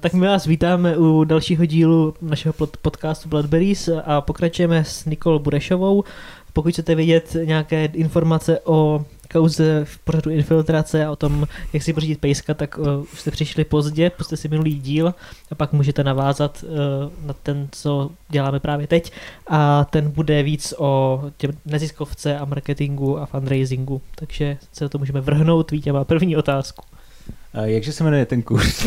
Tak my vás vítáme u dalšího dílu našeho podcastu Bloodberries a pokračujeme s Nikol Burešovou. Pokud chcete vědět nějaké informace o kauze v pořadu infiltrace a o tom, jak si pořídit pejska, tak uh, už jste přišli pozdě, puste si minulý díl a pak můžete navázat uh, na ten, co děláme právě teď a ten bude víc o těm neziskovce a marketingu a fundraisingu, takže se na to můžeme vrhnout. Vítě má první otázku. A jakže se jmenuje ten kurz?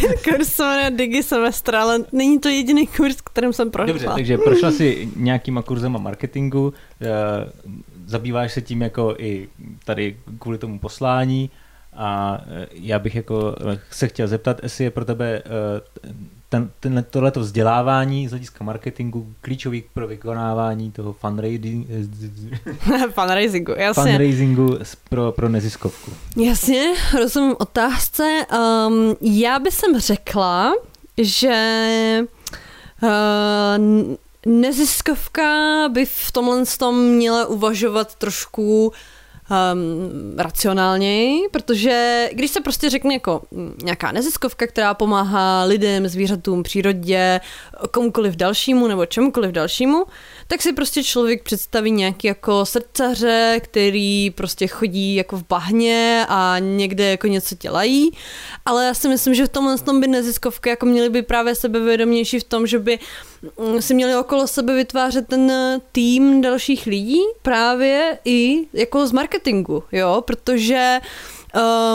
ten kurz se jmenuje Digi Semestr, ale není to jediný kurz, kterým jsem prošla. Dobře, takže prošla si nějakýma kurzema marketingu, eh, zabýváš se tím jako i tady kvůli tomu poslání a eh, já bych jako eh, se chtěl zeptat, jestli je pro tebe ten, ten, tohleto vzdělávání z hlediska marketingu klíčový pro vykonávání toho fundraising, fundraisingu, jasně. fundraisingu pro, pro neziskovku. Jasně, rozumím otázce. Um, já bych sem řekla, že uh, neziskovka by v tomhle tom měla uvažovat trošku um, racionálněji, protože když se prostě řekne jako nějaká neziskovka, která pomáhá lidem, zvířatům, přírodě, komukoliv dalšímu nebo čemukoliv dalšímu, tak si prostě člověk představí nějaký jako srdcaře, který prostě chodí jako v bahně a někde jako něco dělají, ale já si myslím, že v tomhle tom by neziskovky jako měly by právě sebevědomější v tom, že by mm, si měli okolo sebe vytvářet ten tým dalších lidí právě i jako z marketingu, jo, protože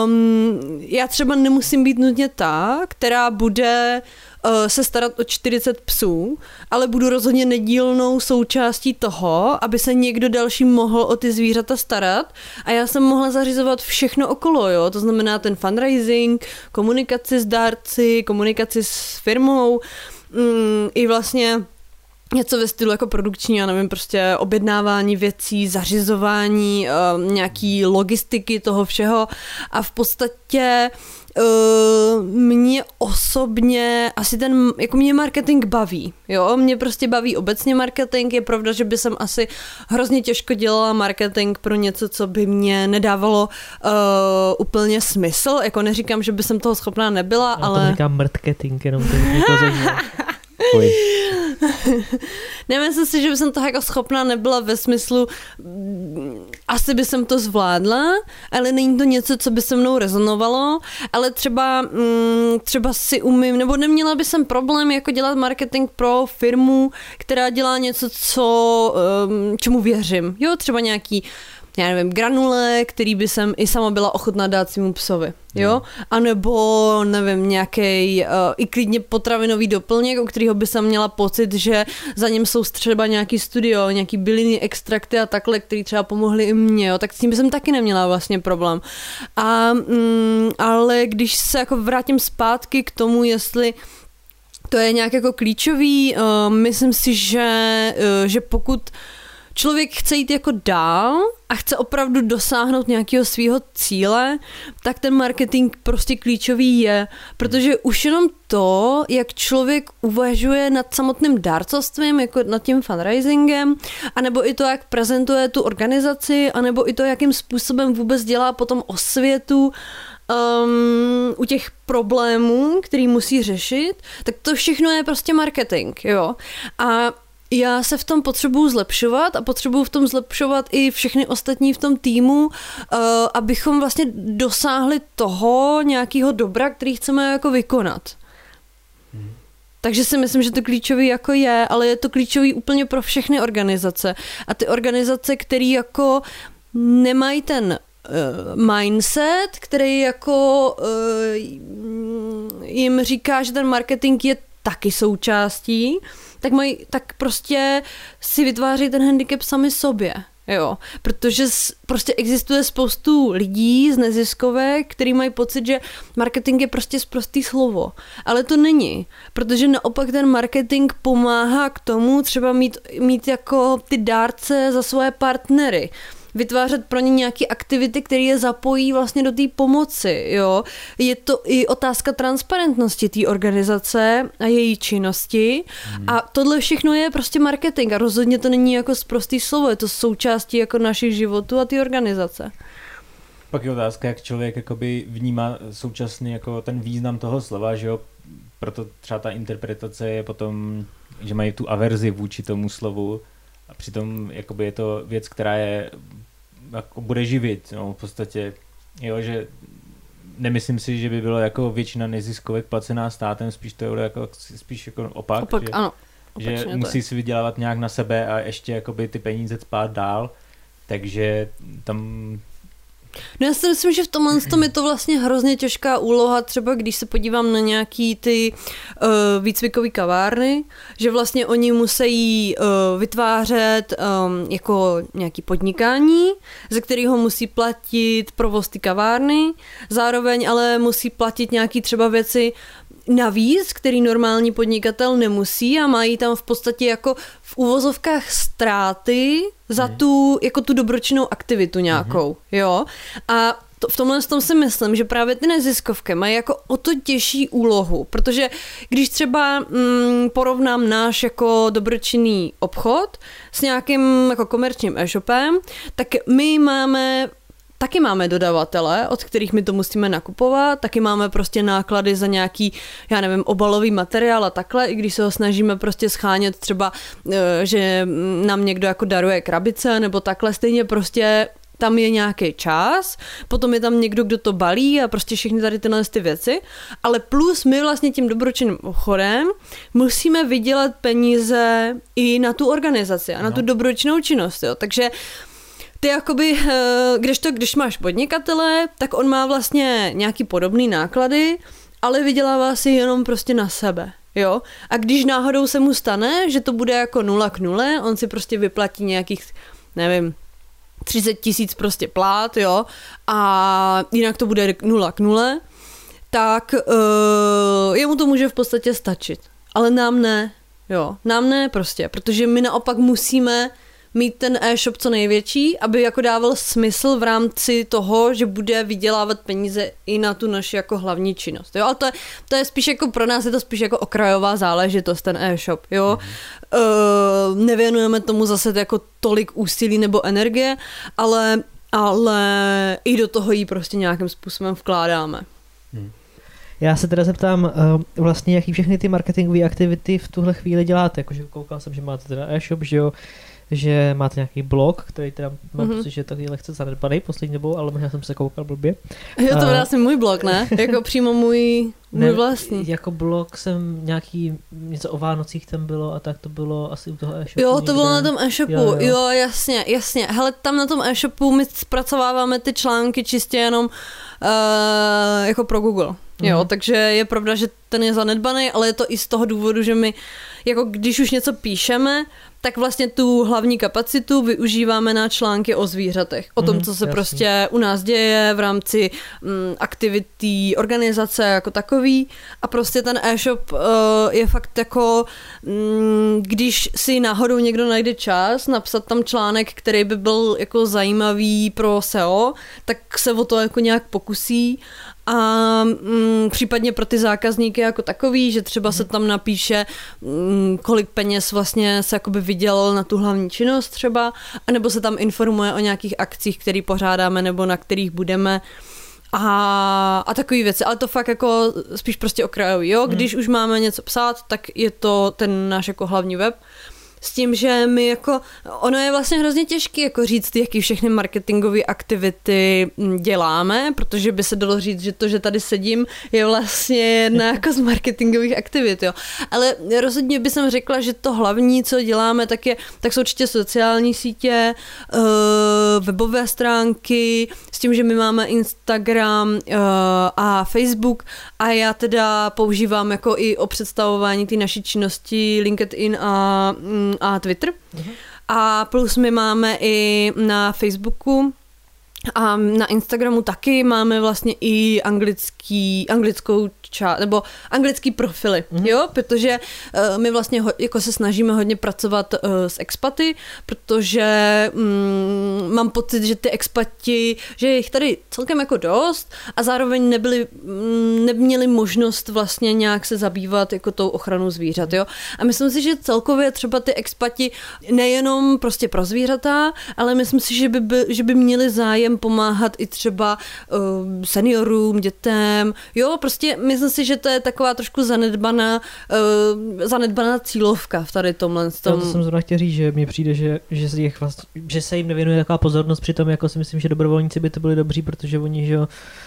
um, já třeba nemusím být nutně ta, která bude uh, se starat o 40 psů, ale budu rozhodně nedílnou součástí toho, aby se někdo další mohl o ty zvířata starat. A já jsem mohla zařizovat všechno okolo, jo, to znamená ten fundraising, komunikaci s dárci, komunikaci s firmou, mm, i vlastně něco ve stylu jako produkční, já nevím, prostě objednávání věcí, zařizování, uh, nějaký logistiky toho všeho. A v podstatě Uh, mě osobně asi ten, jako mě marketing baví, jo, mě prostě baví obecně marketing, je pravda, že by jsem asi hrozně těžko dělala marketing pro něco, co by mě nedávalo uh, úplně smysl, jako neříkám, že by jsem toho schopná nebyla, Já ale... Já to říkám marketing, jenom to Nemyslím si, že by jsem to jako schopná nebyla ve smyslu, mm, asi by jsem to zvládla, ale není to něco, co by se mnou rezonovalo, ale třeba, mm, třeba si umím, nebo neměla by jsem problém jako dělat marketing pro firmu, která dělá něco, co, um, čemu věřím. Jo, třeba nějaký já nevím, granule, který by jsem i sama byla ochotná dát svému psovi, jo? Hmm. A nebo, nevím, nějaký uh, i klidně potravinový doplněk, o kterého by jsem měla pocit, že za ním jsou třeba nějaký studio, nějaký byliny, extrakty a takhle, který třeba pomohly i mně, jo? Tak s tím by jsem taky neměla vlastně problém. A, mm, ale když se jako vrátím zpátky k tomu, jestli to je nějak jako klíčový, uh, myslím si, že, uh, že pokud uh, člověk chce jít jako dál a chce opravdu dosáhnout nějakého svého cíle, tak ten marketing prostě klíčový je, protože už jenom to, jak člověk uvažuje nad samotným dárcovstvím, jako nad tím fundraisingem, anebo i to, jak prezentuje tu organizaci, anebo i to, jakým způsobem vůbec dělá potom osvětu, um, u těch problémů, který musí řešit, tak to všechno je prostě marketing, jo. A já se v tom potřebuju zlepšovat a potřebuju v tom zlepšovat i všechny ostatní v tom týmu, uh, abychom vlastně dosáhli toho nějakého dobra, který chceme jako vykonat. Takže si myslím, že to klíčový jako je, ale je to klíčový úplně pro všechny organizace. A ty organizace, které jako nemají ten uh, mindset, který jako uh, jim říká, že ten marketing je taky součástí, tak mají, tak prostě si vytváří ten handicap sami sobě. Jo, protože prostě existuje spoustu lidí z neziskovek, který mají pocit, že marketing je prostě zprostý slovo. Ale to není, protože naopak ten marketing pomáhá k tomu třeba mít, mít jako ty dárce za svoje partnery vytvářet pro ně nějaké aktivity, které je zapojí vlastně do té pomoci. Jo? Je to i otázka transparentnosti té organizace a její činnosti hmm. a tohle všechno je prostě marketing a rozhodně to není jako zprostý slovo, je to součástí jako našich životů a ty organizace. Pak je otázka, jak člověk jakoby vnímá současný jako ten význam toho slova, že jo, proto třeba ta interpretace je potom, že mají tu averzi vůči tomu slovu a přitom jakoby je to věc, která je jako bude živit, no, v podstatě, jo, že nemyslím si, že by bylo jako většina neziskovek placená státem, spíš to je jako, spíš jako opak, Opak, že, ano. že musí si vydělávat nějak na sebe a ještě jakoby ty peníze spát dál, takže tam No já si myslím, že v tomhle tom je to vlastně hrozně těžká úloha, třeba když se podívám na nějaký ty uh, výcvikové kavárny, že vlastně oni musí uh, vytvářet um, jako nějaký podnikání, ze kterého musí platit provoz ty kavárny, zároveň ale musí platit nějaký třeba věci navíc, který normální podnikatel nemusí a mají tam v podstatě jako v uvozovkách ztráty za tu, jako tu dobročinnou aktivitu nějakou, jo. A to, v tomhle tom si myslím, že právě ty neziskovky mají jako o to těžší úlohu, protože když třeba mm, porovnám náš jako dobročinný obchod s nějakým jako komerčním e-shopem, tak my máme Taky máme dodavatele, od kterých my to musíme nakupovat, taky máme prostě náklady za nějaký, já nevím, obalový materiál a takhle, i když se ho snažíme prostě schánět třeba, eh, že nám někdo jako daruje krabice nebo takhle, stejně prostě tam je nějaký čas, potom je tam někdo, kdo to balí a prostě všechny tady tyhle ty věci, ale plus my vlastně tím dobročinným obchodem musíme vydělat peníze i na tu organizaci a na No. tu dobročinnou činnost, jo. takže ty jakoby, eh, když to, když máš podnikatele, tak on má vlastně nějaký podobný náklady, ale vydělává si jenom prostě na sebe. Jo? A když náhodou se mu stane, že to bude jako nula k nule, on si prostě vyplatí nějakých, nevím, 30 tisíc prostě plát, jo, a jinak to bude nula k nule, tak uh, jemu to může v podstatě stačit. Ale nám ne, jo, nám ne prostě, protože my naopak musíme mít ten e-shop co největší, aby jako dával smysl v rámci toho, že bude vydělávat peníze i na tu naši jako hlavní činnost. Jo, ale to je, to je spíš jako pro nás je to spíš jako okrajová záležitost, ten e-shop, jo. Mm-hmm. Uh, nevěnujeme tomu zase jako tolik úsilí nebo energie, ale, ale i do toho jí prostě nějakým způsobem vkládáme. Já se teda zeptám, uh, vlastně jaký všechny ty marketingové aktivity v tuhle chvíli děláte, jakože koukal jsem, že máte teda e-shop, že jo, že máte nějaký blog, který teda mám Mhm. pocit, že je taky lehce zanedbaný poslední dobou, ale možná jsem se koukal blbě. Jo, to A- byl asi můj blog, ne? Jako přímo můj, můj vlastní. Jako blog jsem nějaký, něco o Vánocích tam bylo a tak to bylo asi u toho e-shopu Jo, to bylo na tom e-shopu, Jo, jo, jo. jasně, jasně. Hele, tam na tom e-shopu my zpracováváme ty články čistě jenom uh, jako pro Google. Jo, Mhm. takže je pravda, že ten je zanedbaný, ale je to i z toho důvodu, že my, jako když už něco píšeme, tak vlastně tu hlavní kapacitu využíváme na články o zvířatech. O tom, Mhm, co se jasně. prostě u nás děje v rámci mm, aktivity organizace jako takový. A prostě ten e-shop uh, je fakt jako, mm, když si náhodou někdo najde čas napsat tam článek, který by byl jako zajímavý pro SEO, tak se o to jako nějak pokusí a mm, případně pro ty zákazníky jako takový, že třeba se tam napíše, mm, kolik peněz vlastně se jakoby vydělal na tu hlavní činnost třeba, anebo se tam informuje o nějakých akcích, které pořádáme nebo na kterých budeme. A, a takové věci, ale to fakt jako spíš prostě okrajový, jo, když už máme něco psát, tak je to ten náš jako hlavní web, s tím, že my jako, ono je vlastně hrozně těžké jako říct, jaký všechny marketingové aktivity mm, děláme, protože by se dalo říct, že to, že tady sedím, je vlastně jedna jako z marketingových aktivit, jo. Ale rozhodně bych řekla, že to hlavní, co děláme, tak, je, tak jsou určitě sociální sítě, uh, webové stránky, tím, že my máme Instagram uh, a Facebook a já teda používám jako i o představování té naší činnosti LinkedIn a, mm, a Twitter. A plus my máme i na Facebooku a na Instagramu taky máme vlastně i anglický, anglickou část, nebo anglický profily, mm-hmm. jo, protože uh, my vlastně ho, jako se snažíme hodně pracovat uh, s expaty, protože um, mám pocit, že ty expati, že je jich tady celkem jako dost a zároveň nebyli, um, neměli možnost vlastně nějak se zabývat jako tou ochranou zvířat, jo. A myslím si, že celkově třeba ty expati nejenom prostě pro zvířata, ale myslím si, že by, by, že by měli zájem pomáhat i třeba uh, seniorům, dětem, jo, prostě myslím si, že to je taková trošku zanedbaná, uh, zanedbaná cílovka v tady tomhle. Tom... To jsem zrovna chtěl říct, že mně přijde, že, že, se jich vlastně, že se jim nevěnuje taková pozornost, přitom jako si myslím, že dobrovolníci by to byli dobří, protože oni že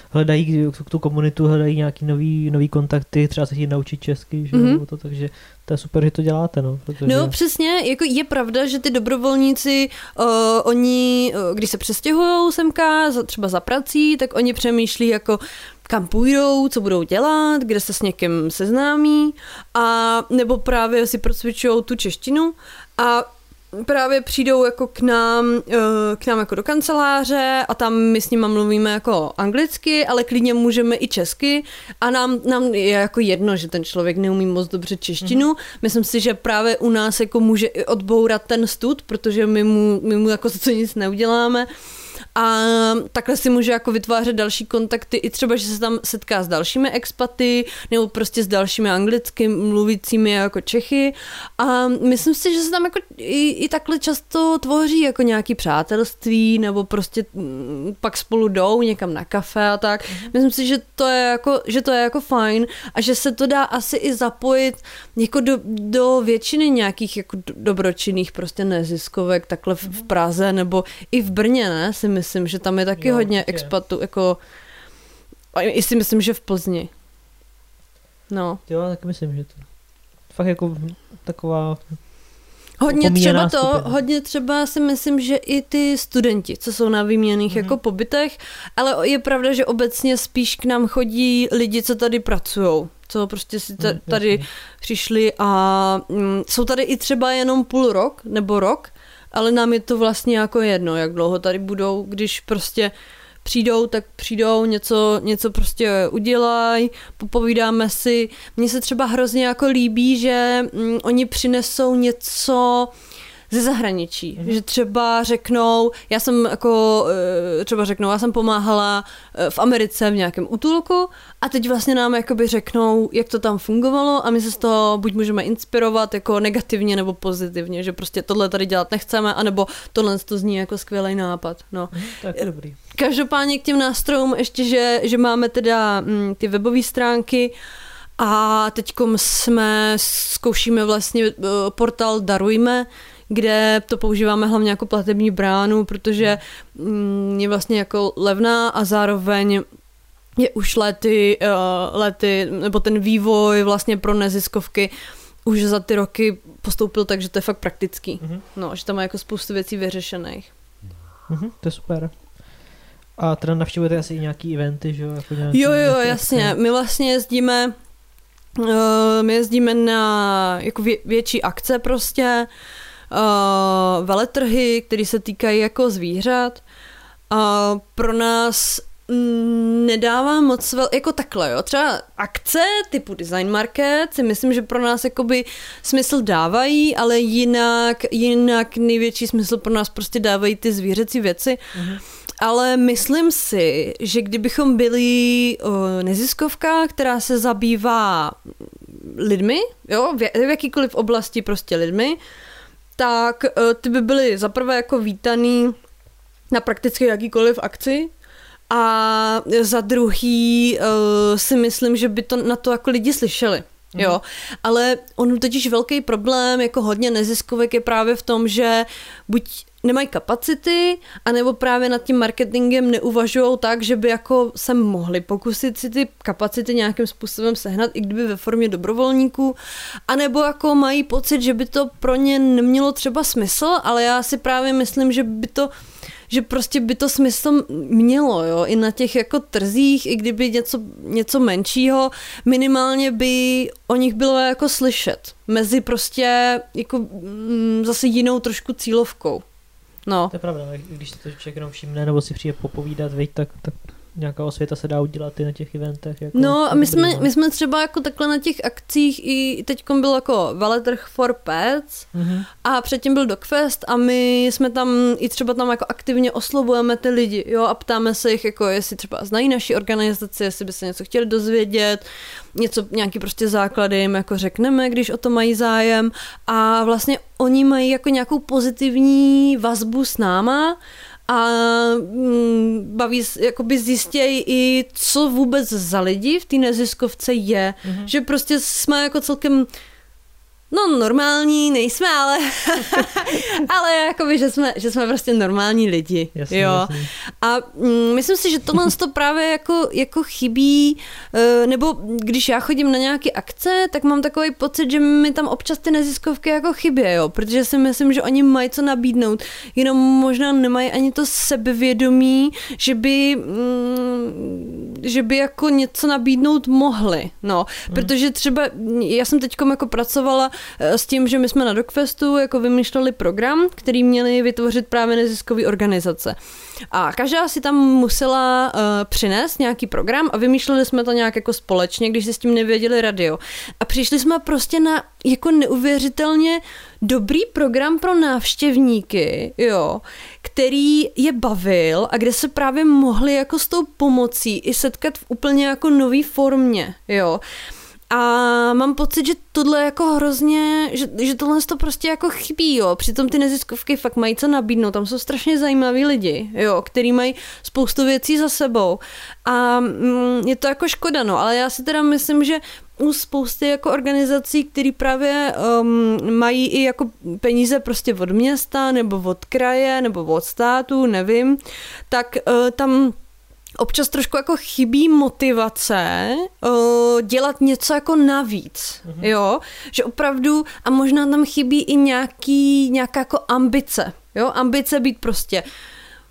hledají tu komunitu, hledají nějaký nový, nový kontakty, třeba se chtějí naučit česky, že mm-hmm. to, takže to je super, že to děláte. No, protože... no přesně, jako je pravda, že ty dobrovolníci, uh, oni, uh, když se přestěhují semka, za, třeba za prací, tak oni přemýšlí jako, kam půjdou, co budou dělat, kde se s někým seznámí a nebo právě si procvičují tu češtinu a právě přijdou jako k nám, eh, k nám jako do kanceláře a tam my s nimi mluvíme jako anglicky, ale klidně můžeme i česky a nám, nám je jako jedno, že ten člověk neumí moc dobře češtinu. Mm-hmm. Myslím si, že právě u nás jako může i odbourat ten stud, protože my mu, my mu jako za to nic neuděláme a takhle si může jako vytvářet další kontakty, i třeba, že se tam setká s dalšími expaty, nebo prostě s dalšími anglicky mluvícími jako Čechy. A myslím si, že se tam jako i, i takhle často tvoří jako nějaký přátelství, nebo prostě mm, pak spolu jdou někam na kafe a tak. Mm-hmm. Myslím si, že to je jako, že to je jako fajn a že se to dá asi i zapojit jako do, do většiny nějakých jako dobročinných prostě neziskovek takhle v, v Praze nebo i v Brně, ne, si myslím myslím, že tam je taky jo, hodně je. expatů, jako i si myslím, že v Plzni. No. Jo, tak myslím, že to fakt jako taková Hodně třeba to, skupina. hodně třeba si myslím, že i ty studenti, co jsou na výměných mm-hmm. jako pobytech, ale je pravda, že obecně spíš k nám chodí lidi, co tady pracují co prostě si mhm, tady přišli a mm, jsou tady i třeba jenom půl rok nebo rok ale nám je to vlastně jako jedno, jak dlouho tady budou, když prostě přijdou, tak přijdou, něco, něco prostě udělají, popovídáme si. Mně se třeba hrozně jako líbí, že mm, oni přinesou něco, ze zahraničí, mm-hmm. že třeba řeknou, já jsem jako, eh, třeba řeknou, já jsem pomáhala eh, v Americe v nějakém útulku a teď vlastně nám jakoby řeknou, jak to tam fungovalo a my se z toho buď můžeme inspirovat jako negativně nebo pozitivně, že prostě tohle tady dělat nechceme, anebo tohle to zní jako skvělý nápad. No. Mm, tak je dobrý. Každopádně k těm nástrojům ještě, že, že máme teda mm, ty webové stránky, a teď jsme zkoušíme vlastně uh, portál Darujme, kde to používáme hlavně jako platební bránu, protože mm, je vlastně jako levná a zároveň je už lety, uh, lety, nebo ten vývoj vlastně pro neziskovky už za ty roky postoupil tak, že to je fakt praktický. Mm-hmm. No, že tam má jako spoustu věcí vyřešených. Mm-hmm, to je super. A teda navštěvujete asi i nějaký eventy, že jo? Jako nějaký, jo, jo, jasně. My vlastně jezdíme uh, my jezdíme na jako vě, větší akce prostě, uh, veletrhy, které se týkají jako zvířat. Uh, pro nás nedává moc vel, jako takhle, jo. Třeba akce typu design market si myslím, že pro nás jakoby smysl dávají, ale jinak, jinak největší smysl pro nás prostě dávají ty zvířecí věci. Mm-hmm. Ale myslím si, že kdybychom byli o, neziskovka, která se zabývá lidmi, jo, v, v jakýkoliv oblasti prostě lidmi, tak uh, ty by byly zaprvé jako vítaný na prakticky jakýkoliv akci a za druhý uh, si myslím, že by to na to jako lidi slyšeli. Mm. Jo, ale on totiž velký problém, jako hodně neziskovek je právě v tom, že buď nemají kapacity, anebo právě nad tím marketingem neuvažují tak, že by jako se mohli pokusit si ty kapacity nějakým způsobem sehnat, i kdyby ve formě dobrovolníků, anebo jako mají pocit, že by to pro ně nemělo třeba smysl, ale já si právě myslím, že by to že prostě by to smysl mělo, jo, i na těch jako trzích, i kdyby něco, něco menšího, minimálně by o nich bylo jako slyšet. Mezi prostě jako mm, zase jinou trošku cílovkou. No. To je pravda, když si to člověk jenom všimne nebo si přijde popovídat, veď, tak, tak nějaká osvěta se dá udělat i na těch eventech. Jako, No a my jsme, my jsme třeba jako takhle na těch akcích i teď byl jako veletrh for pets Mhm. a předtím byl Dogfest a my jsme tam i třeba tam jako aktivně oslovujeme ty lidi, jo, a ptáme se jich, jako jestli třeba znají naši organizaci, jestli by se něco chtěli dozvědět, něco, nějaký prostě základy jim jako řekneme, když o to mají zájem a vlastně oni mají jako nějakou pozitivní vazbu s náma a mm, baví, jakoby zjistějí i, co vůbec za lidi v té neziskovce je. Mm-hmm. Že prostě jsme jako celkem No normální nejsme, ale, ale jakoby, že jsme, že jsme prostě normální lidi. Jasně, jo. jasně. A mm, myslím si, že tohle to právě jako, jako chybí, eh, nebo když já chodím na nějaké akce, tak mám takový pocit, že mi tam občas ty neziskovky jako chybí, jo, protože si myslím, že oni mají co nabídnout, jenom možná nemají ani to sebevědomí, že by, mm, že by jako něco nabídnout mohli, no, protože třeba já jsem teď jako pracovala s tím, že my jsme na Dogfestu jako vymýšleli program, který měli vytvořit právě neziskové organizace. A každá si tam musela uh, přinést nějaký program a vymýšleli jsme to nějak jako společně, když si s tím nevěděli radio. A přišli jsme prostě na jako neuvěřitelně dobrý program pro návštěvníky, jo, který je bavil a kde se právě mohli jako s tou pomocí i setkat v úplně jako nový formě, jo. A mám pocit, že tohle jako hrozně, že, že tohle to prostě jako chybí, jo. Přitom ty neziskovky fakt mají co nabídnout, tam jsou strašně zajímaví lidi, jo, který mají spoustu věcí za sebou. A mm, je to jako škoda, no, ale já si teda myslím, že u spousty jako organizací, které právě um, mají i jako peníze prostě od města, nebo od kraje, nebo od státu, nevím, tak uh, tam občas trošku jako chybí motivace uh, dělat něco jako navíc, mm-hmm. jo, že opravdu a možná tam chybí i nějaký, nějaká jako ambice, jo, ambice být prostě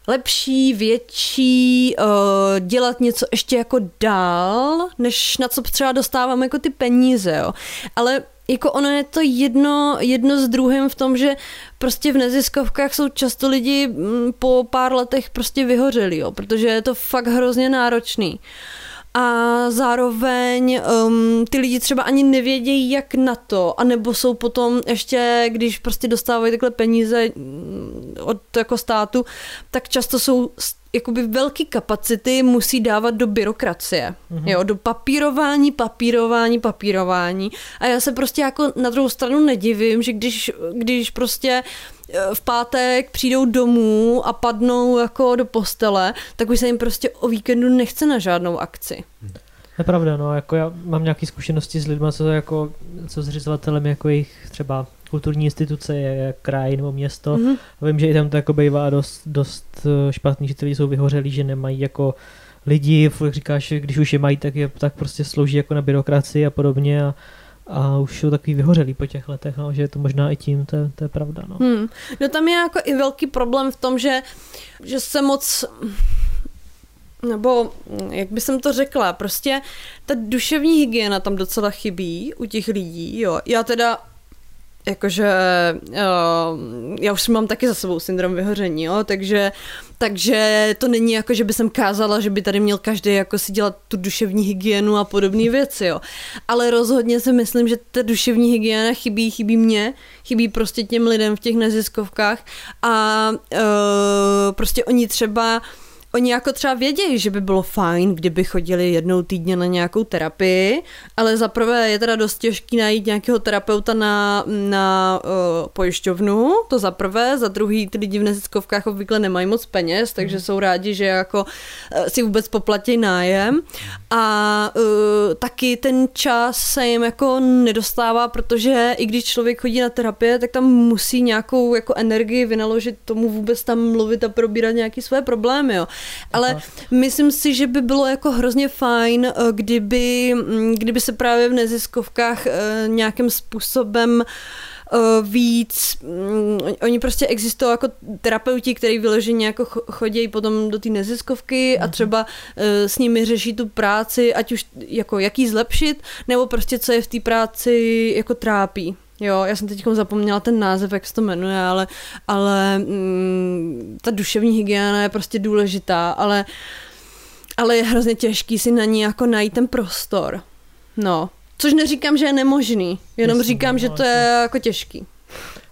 lepší, větší, uh, dělat něco ještě jako dál, než na co třeba dostáváme jako ty peníze, jo. Ale jako ono je to jedno, jedno s druhým v tom, že prostě v neziskovkách jsou často lidi mm, po pár letech prostě vyhořeli, jo, protože je to fakt hrozně náročný. A zároveň um, ty lidi třeba ani nevědějí, jak na to, anebo jsou potom ještě, když prostě dostávají takhle peníze mm, od jako státu, tak často jsou jakoby velký kapacity musí dávat do byrokracie, mm-hmm. jo, do papírování, papírování, papírování. A já se prostě jako na druhou stranu nedivím, že když, když prostě eh, v pátek přijdou domů a padnou jako do postele, tak už se jim prostě o víkendu nechce na žádnou akci. To je pravda, no, jako já mám nějaké zkušenosti s lidmi, co jako, co zřizovatelem jako jejich třeba kulturní instituce je, kraj nebo město. Mhm. A vím, že i tam to jako bývá dost, dost eh, špatný, že ty lidi jsou vyhořelí, že nemají jako lidi, jak říkáš, když už je mají, tak, je, tak prostě slouží jako na byrokracii a podobně a, a už jsou takový vyhořelí po těch letech, no, že je to možná i tím, to, je- to je pravda. No. Hmm. No tam je jako i velký problém v tom, že, že se moc nebo jak by jsem to řekla, prostě ta duševní hygiena tam docela chybí u těch lidí, jo. Já teda jakože uh, já už mám taky za sebou syndrom vyhoření, jo, takže, takže to není jako, že by jsem kázala, že by tady měl každý jako si dělat tu duševní hygienu a podobné věci, jo. Ale rozhodně si myslím, že ta duševní hygiena chybí, chybí mě, chybí prostě těm lidem v těch neziskovkách a uh, prostě oni třeba Oni jako třeba vědějí, že by bylo fajn, kdyby chodili jednou týdně na nějakou terapii, ale za prvé je teda dost těžký najít nějakého terapeuta na, na uh, pojišťovnu, to za prvé, za druhý ty lidi v neziskovkách obvykle nemají moc peněz, takže jsou rádi, že jako uh, si vůbec poplatí nájem. A uh, taky ten čas se jim jako nedostává, protože i když člověk chodí na terapie, tak tam musí nějakou jako energii vynaložit tomu vůbec tam mluvit a probírat nějaké své problémy, jo. Ale myslím si, že by bylo jako hrozně fajn, eh, kdyby, mm, kdyby se právě v neziskovkách eh, nějakým způsobem eh, víc, mm, oni prostě existují jako terapeuti, kteří vyloženě jako cho- chodí potom do té neziskovky a třeba eh, s nimi řeší tu práci, ať už jako jak jí zlepšit, nebo prostě co je v té práci jako trápí. Jo, já jsem teď zapomněla ten název, jak se to jmenuje, ale, ale mm, ta duševní hygiena je prostě důležitá, ale ale je hrozně těžký si na ní jako najít ten prostor. No, což neříkám, že je nemožný, jenom Jasně, říkám, no, že to je jako těžký.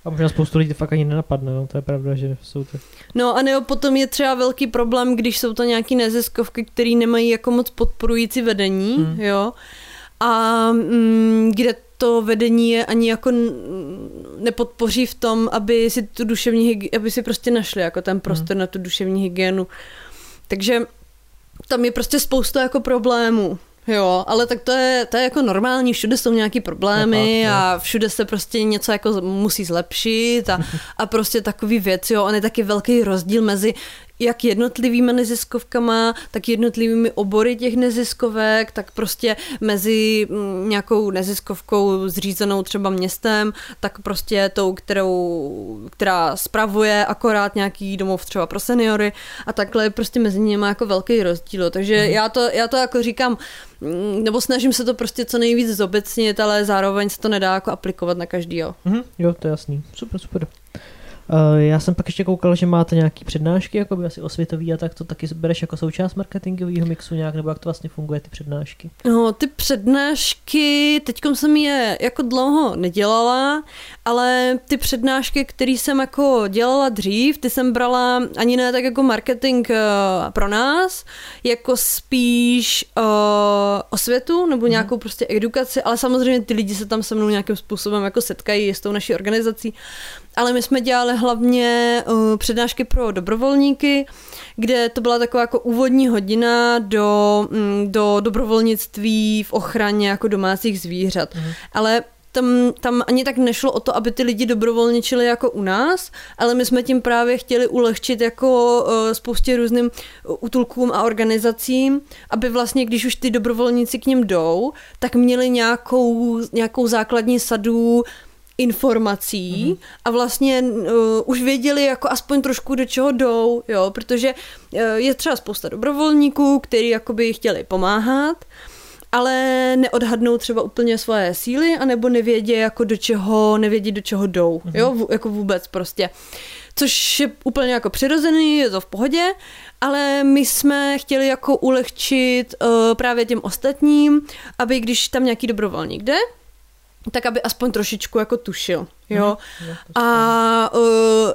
A možná spoustu lidí to fakt ani nenapadne, no, to je pravda, že jsou to... No a nebo potom je třeba velký problém, když jsou to nějaký neziskovky, které nemají jako moc podporující vedení, Hmm. jo, a mm, kde to vedení je ani jako nepodpoří v tom, aby si tu duševní aby si prostě našli jako ten prostor na tu duševní hygienu. Takže tam je prostě spousta jako problémů. Jo, ale tak to je, to je jako normální, všude jsou nějaký problémy no. a všude se prostě něco jako musí zlepšit a, a prostě takový věc, jo, on je taky velký rozdíl mezi jak jednotlivými neziskovkama, tak jednotlivými obory těch neziskovek, tak prostě mezi mm, nějakou neziskovkou zřízenou třeba městem, tak prostě tou, kterou, která spravuje akorát nějaký domov třeba pro seniory a takhle je prostě mezi nimi jako velký rozdíl. Takže Mhm. já, to, já to jako říkám, mm, nebo snažím se to prostě co nejvíc zobecnit, ale zároveň se to nedá jako aplikovat na každýho. Mhm, jo, to je jasný. Super, super. Uh, já jsem pak ještě koukal, že máte nějaký přednášky, jako by asi osvětový a tak to taky bereš jako součást marketingového mixu nějak, nebo jak to vlastně funguje, ty přednášky? No, ty přednášky, teďkom jsem je jako dlouho nedělala, ale ty přednášky, které jsem jako dělala dřív, ty jsem brala ani ne tak jako marketing uh, pro nás, jako spíš uh, osvětu nebo nějakou prostě edukaci, ale samozřejmě ty lidi se tam se mnou nějakým způsobem jako setkají s tou naší organizací. Ale my jsme dělali hlavně uh, přednášky pro dobrovolníky, kde to byla taková jako úvodní hodina do, mm, do dobrovolnictví v ochraně jako domácích zvířat. Mhm. Ale tam, tam ani tak nešlo o to, aby ty lidi dobrovolničili jako u nás, ale my jsme tím právě chtěli ulehčit jako uh, spoustě různým útulkům a organizacím, aby vlastně, když už ty dobrovolníci k ním jdou, tak měli nějakou, nějakou základní sadu informací mm-hmm. a vlastně uh, už věděli jako aspoň trošku do čeho jdou, jo, protože uh, je třeba spousta dobrovolníků, kteří jakoby chtěli pomáhat, ale neodhadnou třeba úplně svoje síly, anebo nevědí jako do čeho, nevědí do čeho jdou, mm-hmm. jo, v, jako vůbec prostě. Což je úplně jako přirozený, je to v pohodě, ale my jsme chtěli jako ulehčit uh, právě těm ostatním, aby když tam nějaký dobrovolník jde, tak aby aspoň trošičku jako tušil, jo. Mhm. A uh,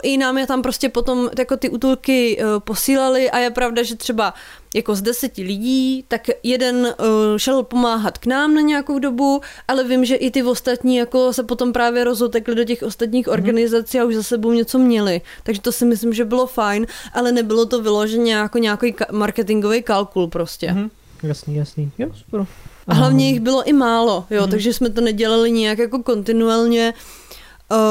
i nám je tam prostě potom jako ty útulky uh, posílali a je pravda, že třeba jako z deseti lidí, tak jeden uh, šel pomáhat k nám na nějakou dobu, ale vím, že i ty ostatní jako se potom právě rozotekli do těch ostatních Mhm. organizací a už za sebou něco měli. Takže to si myslím, že bylo fajn, ale nebylo to vyloženě jako nějaký marketingový kalkul prostě. Mhm, jasný, jasný. Jo, super. A hlavně jich bylo i málo, jo, Mhm. takže jsme to nedělali nějak jako kontinuálně.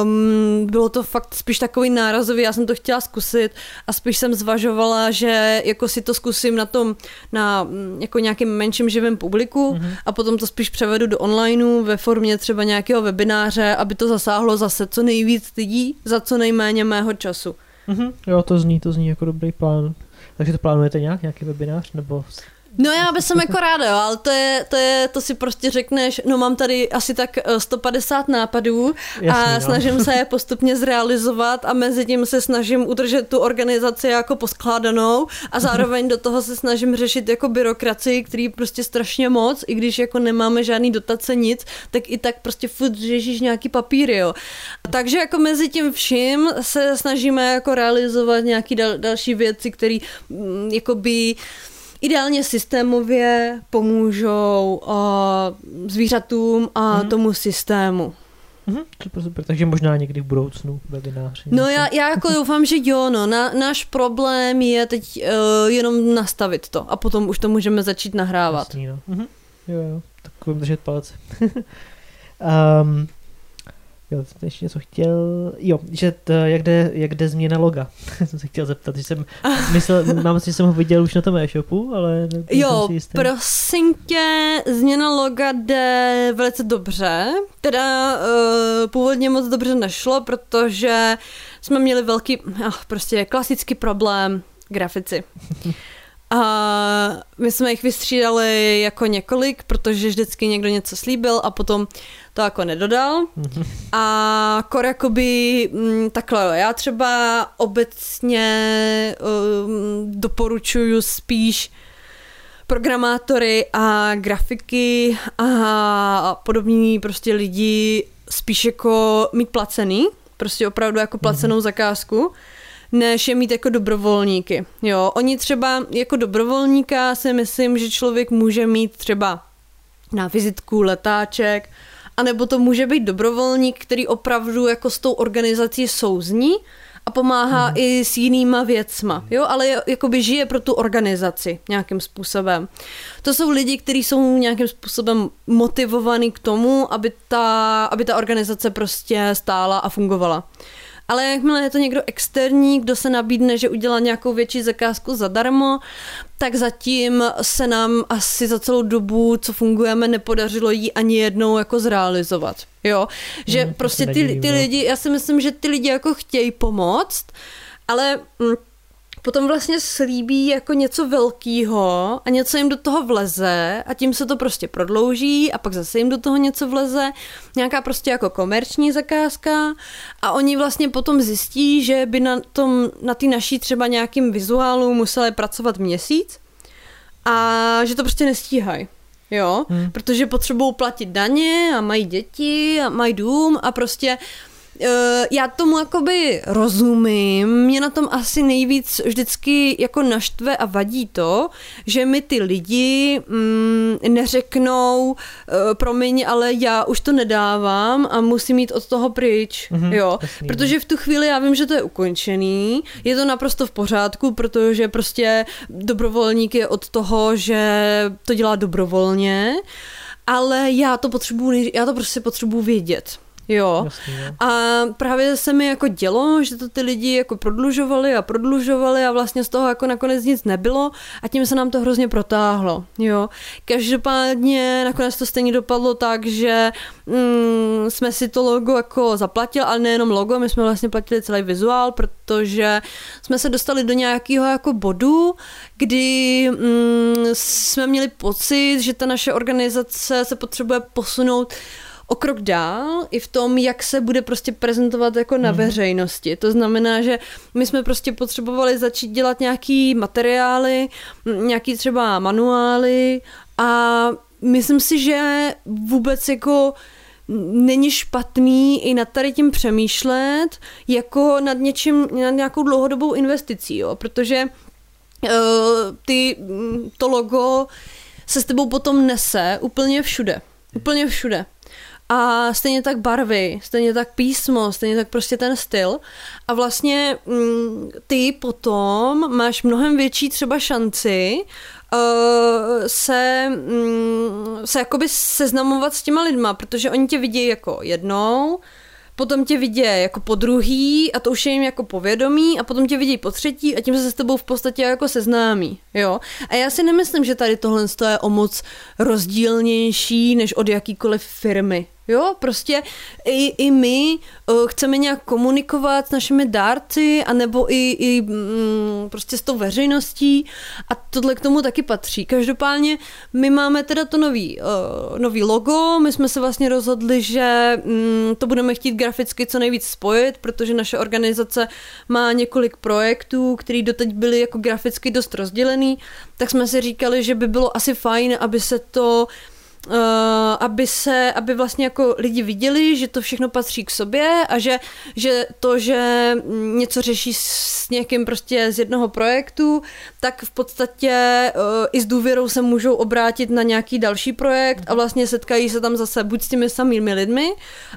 Um, bylo to fakt spíš takový nárazový, já jsem to chtěla zkusit a spíš jsem zvažovala, že jako si to zkusím na tom, na mm, jako nějakém menším živém publiku Mhm. a potom to spíš převedu do onlineu ve formě třeba nějakého webináře, aby to zasáhlo zase co nejvíc lidí za co nejméně mého času. Mhm, jo, to zní, to zní jako dobrý plán. Takže to plánujete nějak, nějaký webinář, nebo... No já bych jsem jako ráda, jo, ale to je, to je, to si prostě řekneš, no mám tady asi tak eh, 150 nápadů Jasný, a no. snažím se je postupně zrealizovat a mezi tím se snažím udržet tu organizaci jako poskládanou a zároveň do toho se snažím řešit jako byrokracii, který prostě strašně moc, i když jako nemáme žádný dotace nic, tak i tak prostě furt řešíš nějaký papíry, jo. Takže jako mezi tím vším se snažíme jako realizovat nějaký dal, další věci, které mm, jakoby ideálně systémově pomůžou uh, zvířatům a Mhm. hmm. tomu systému. Mhm, super, super. Takže možná někdy v budoucnu webinář. No já, já jako doufám, že jo, no. Na, náš problém je teď uh, jenom nastavit to a potom už to můžeme začít nahrávat. Jasný, no. Mhm. Jo, jo, tak budeme držet palce. um, jo, jsem ještě něco chtěl, jo, že to, jak, jde, jak jde změna loga, jsem se chtěl zeptat, že jsem myslel, mám si, že jsem ho viděl už na tom e-shopu, ale Jo, prosím tě, změna loga jde velice dobře. Teda uh, původně moc dobře nešlo, protože jsme měli velký, oh, prostě klasický problém grafici. A my jsme jich vystřídali jako několik, protože vždycky někdo něco slíbil a potom to jako nedodal. Mhm. A kor jakoby mm, takhle, jo, já třeba obecně um, doporučuju spíš programátory a grafiky a podobní prostě lidi spíš jako mít placený, prostě opravdu jako placenou zakázku, než je mít jako dobrovolníky. Jo, oni třeba jako dobrovolníka si myslím, že člověk může mít třeba na vizitku letáček, anebo to může být dobrovolník, který opravdu jako s tou organizací souzní a pomáhá hmm. i s jinýma věcma, jo, ale jakoby žije pro tu organizaci nějakým způsobem. To jsou lidi, kteří jsou nějakým způsobem motivovaní k tomu, aby ta, aby ta organizace prostě stála a fungovala. Ale jakmile je to někdo externí, kdo se nabídne, že udělá nějakou větší zakázku zadarmo, tak zatím se nám asi za celou dobu, co fungujeme, nepodařilo jí ani jednou jako zrealizovat. Jo, že hmm, prostě ty, ty lidi, já si myslím, že ty lidi jako chtějí pomoct, ale mm, potom vlastně slíbí jako něco velkého a něco jim do toho vleze a tím se to prostě prodlouží a pak zase jim do toho něco vleze, nějaká prostě jako komerční zakázka a oni vlastně potom zjistí, že by na tom, na ty naší třeba nějakým vizuálu museli pracovat měsíc a že to prostě nestíhají. Jo, hmm. protože potřebují platit daně a mají děti a mají dům a prostě já tomu jakoby rozumím, mě na tom asi nejvíc vždycky jako naštve a vadí to, že mi ty lidi mm, neřeknou, uh, promiň, ale já už to nedávám a musím jít od toho pryč, mm-hmm, jo, jasný, protože v tu chvíli já vím, že to je ukončený, je to naprosto v pořádku, protože prostě dobrovolník je od toho, že to dělá dobrovolně, ale já to potřebuji, já to prostě potřebuji vědět. Jo. Jasný, jo. A právě se mi jako dělo, že to ty lidi jako prodlužovali a prodlužovali a vlastně z toho jako nakonec nic nebylo a tím se nám to hrozně protáhlo. Jo. Každopádně nakonec to stejně dopadlo tak, že mm, jsme si to logo jako zaplatili, ale nejenom logo, my jsme vlastně platili celý vizuál, protože jsme se dostali do nějakého jako bodu, kdy mm, jsme měli pocit, že ta naše organizace se potřebuje posunout o krok dál i v tom, jak se bude prostě prezentovat jako na mm. veřejnosti. To znamená, že my jsme prostě potřebovali začít dělat nějaký materiály, nějaký třeba manuály a myslím si, že vůbec jako není špatný i nad tady tím přemýšlet jako nad něčím, nad nějakou dlouhodobou investicí, jo, protože uh, ty, to logo se s tebou potom nese úplně všude. Úplně všude. A stejně tak barvy, stejně tak písmo, stejně tak prostě ten styl. A vlastně mm, ty potom máš mnohem větší třeba šanci uh, se, mm, se jakoby seznamovat s těma lidma, protože oni tě vidí jako jednou, potom tě vidí jako po druhý a to už je jim jako povědomí a potom tě vidí po třetí a tím se s tebou v podstatě jako seznámí, jo. A já si nemyslím, že tady tohle je o moc rozdílnější než od jakýkoliv firmy, Jo, prostě i, i my uh, chceme nějak komunikovat s našimi dárci, anebo i, i mm, prostě s tou veřejností. A tohle k tomu taky patří. Každopádně my máme teda to nový, uh, nový logo, my jsme se vlastně rozhodli, že mm, to budeme chtít graficky co nejvíc spojit, protože naše organizace má několik projektů, které doteď byly jako graficky dost rozdělený, tak jsme si říkali, že by bylo asi fajn, aby se to Uh, aby se, aby vlastně jako lidi viděli, že to všechno patří k sobě a že, že to, že něco řeší s někým prostě z jednoho projektu, tak v podstatě uh, i s důvěrou se můžou obrátit na nějaký další projekt a vlastně setkají se tam zase buď s těmi samými lidmi,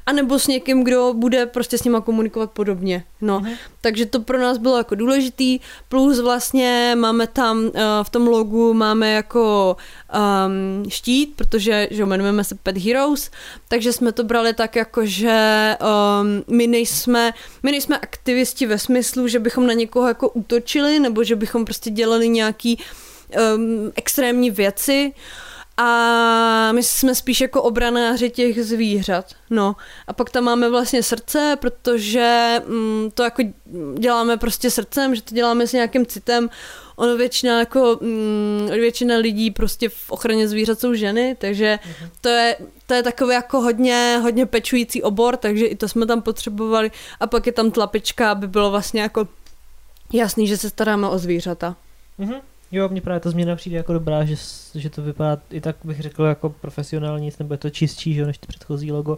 anebo s někým, kdo bude prostě s nima komunikovat podobně. No, uh-huh. takže to pro nás bylo jako důležitý, plus vlastně máme tam uh, v tom logu máme jako um, štít, protože že jmenujeme se Pet Heroes, takže jsme to brali tak jako, že um, my, nejsme, my nejsme aktivisti ve smyslu, že bychom na někoho jako útočili, nebo že bychom prostě dělali nějaký um, extrémní věci, a my jsme spíš jako obranáři těch zvířat. No a pak tam máme vlastně srdce, protože mm, to jako děláme prostě srdcem, že to děláme s nějakým citem ono většina jako mm, většina lidí prostě v ochraně zvířat jsou ženy, takže uh-huh. to je, to je takový jako hodně, hodně pečující obor, takže i to jsme tam potřebovali a pak je tam tlapička, aby bylo vlastně jako jasný, že se staráme o zvířata. Uh-huh. Jo, mně právě ta změna přijde jako dobrá, že, že to vypadá i tak bych řekl jako profesionální, nebo je to čistší, že, jo, než to předchozí logo.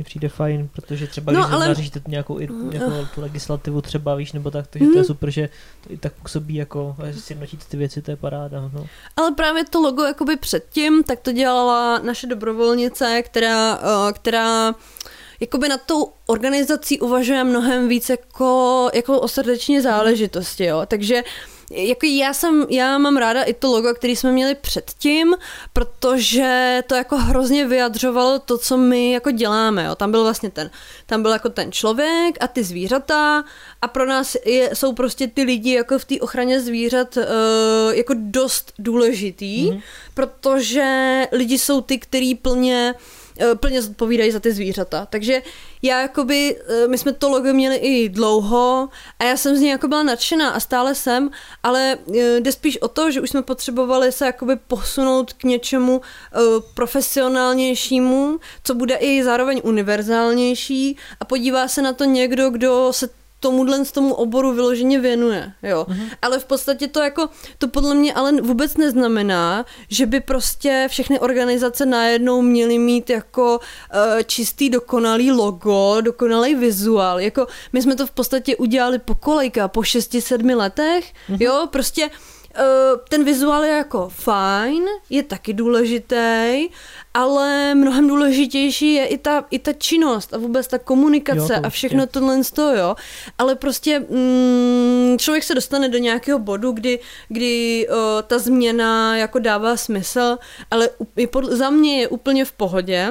Mi přijde fajn, protože třeba No, když ale- řešíte nějakou i, Mm, jako tu legislativu třeba, víš, nebo tak, takže to Mhm. je super, že to i tak působí jako, že si jednotíte ty věci, to je paráda. No. Ale právě to logo jakoby předtím, tak to dělala naše dobrovolnice, která, eh, která jakoby na tou organizací uvažuje mnohem víc jako, jako o srdeční záležitosti, jo. Takže jako já jsem, já mám ráda i to logo, který jsme měli předtím, protože to jako hrozně vyjadřovalo to, co my jako děláme, jo. Tam byl vlastně ten, tam byl jako ten člověk a ty zvířata a pro nás je, jsou prostě ty lidi jako v té ochraně zvířat uh, jako dost důležitý, mm. protože lidi jsou ty, který plně eh, plně zodpovídají za ty zvířata. Takže já jakoby, eh, my jsme to logo měli i dlouho a já jsem z něj jako byla nadšená a stále jsem, ale eh, jde spíš o to, že už jsme potřebovali se jakoby posunout k něčemu eh, profesionálnějšímu, co bude i zároveň univerzálnější a podívá se na to někdo, kdo se tomuhle z tomu oboru vyloženě věnuje, jo. Mm-hmm. Ale v podstatě to jako, to podle mě ale vůbec neznamená, že by prostě všechny organizace najednou měly mít jako uh, čistý dokonalý logo, dokonalý vizuál, jako my jsme to v podstatě udělali po kolejka, po 6-7 letech, mm-hmm. jo, prostě Uh, ten vizuál je jako fajn, je taky důležitý, ale mnohem důležitější je i ta, i ta činnost a vůbec ta komunikace Jo, to a všechno určitě. tohle z toho, jo. Ale prostě mm, člověk se dostane do nějakého bodu, kdy, kdy uh, ta změna jako dává smysl, ale je pod, za mě je úplně v pohodě,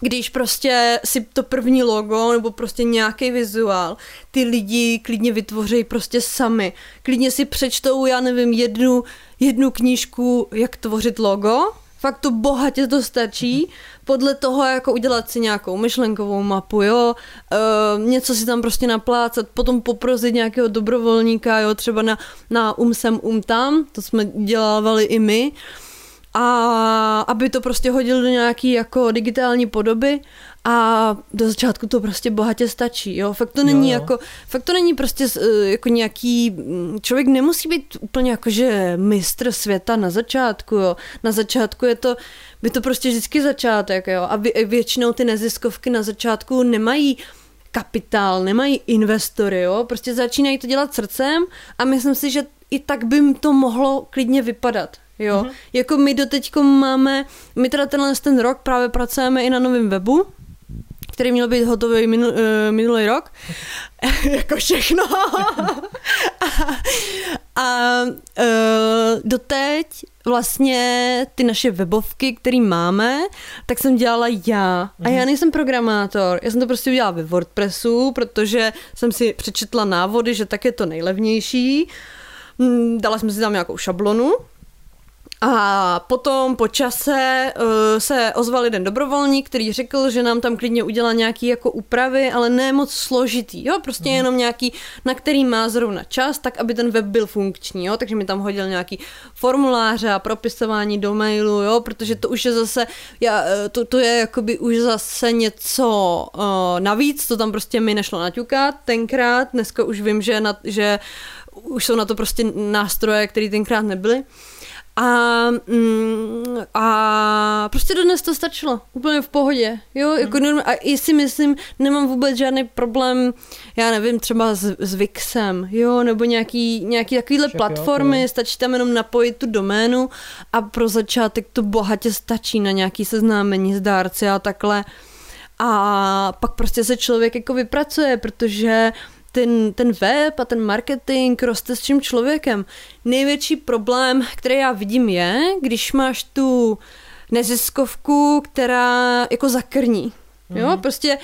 když prostě si to první logo nebo prostě nějaký vizuál ty lidi klidně vytvoří prostě sami. Klidně si přečtou, já nevím, jednu, jednu knížku, jak tvořit logo. Fakt to bohatě to stačí. Podle toho, jako udělat si nějakou myšlenkovou mapu, jo, e, něco si tam prostě naplácat, potom poprosit nějakého dobrovolníka, jo, třeba na, na um sem, um tam, to jsme dělávali i my a aby to prostě hodil do nějaký jako digitální podoby a do začátku to prostě bohatě stačí, jo, fakt to není Jo, jako, fakt to není prostě eh, jako nějaký, mm, člověk nemusí být úplně jako, že mistr světa na začátku, jo, na začátku je to, by to prostě vždycky začátek, jo, a vě, většinou ty neziskovky na začátku nemají kapitál, nemají investory, jo, prostě začínají to dělat srdcem a myslím si, že i tak by to mohlo klidně vypadat. Jo, mm-hmm. jako my doteďko máme, my teda tenhle ten rok právě pracujeme i na novém webu, který měl být hotový minul, uh, minulý rok. jako všechno. a a uh, doteď vlastně ty naše webovky, které máme, tak jsem dělala já. A já nejsem programátor. Já jsem to prostě udělala ve WordPressu, protože jsem si přečetla návody, že tak je to nejlevnější. Mm, Dala jsem si tam nějakou šablonu, a potom po čase uh, se ozval jeden dobrovolník, který řekl, že nám tam klidně udělá nějaký jako úpravy, ale ne moc složitý, jo, prostě mm. jenom nějaký, na který má zrovna čas, tak aby ten web byl funkční, jo, takže mi tam hodil nějaký formuláře a propisování do mailu, jo, protože to už je zase, já, eh, to, to je jakoby už zase něco uh, navíc, to tam prostě mi nešlo naťukat tenkrát, dneska už vím, že, na, že už jsou na to prostě nástroje, které tenkrát nebyly. A, mm, a prostě dodnes to stačilo, úplně v pohodě, jo, jako norm- a i si myslím, nemám vůbec žádný problém, já nevím, třeba s, s Vixem, jo, nebo nějaký, nějaký takovýhle Však platformy, jo. stačí tam jenom napojit tu doménu a pro začátek to bohatě stačí na nějaký seznámení s dárci a takhle. A pak prostě se člověk jako vypracuje, protože ten, ten web a ten marketing roste s tím člověkem. Největší problém, který já vidím je, když máš tu neziskovku, která jako zakrní. Jo, Mhm. prostě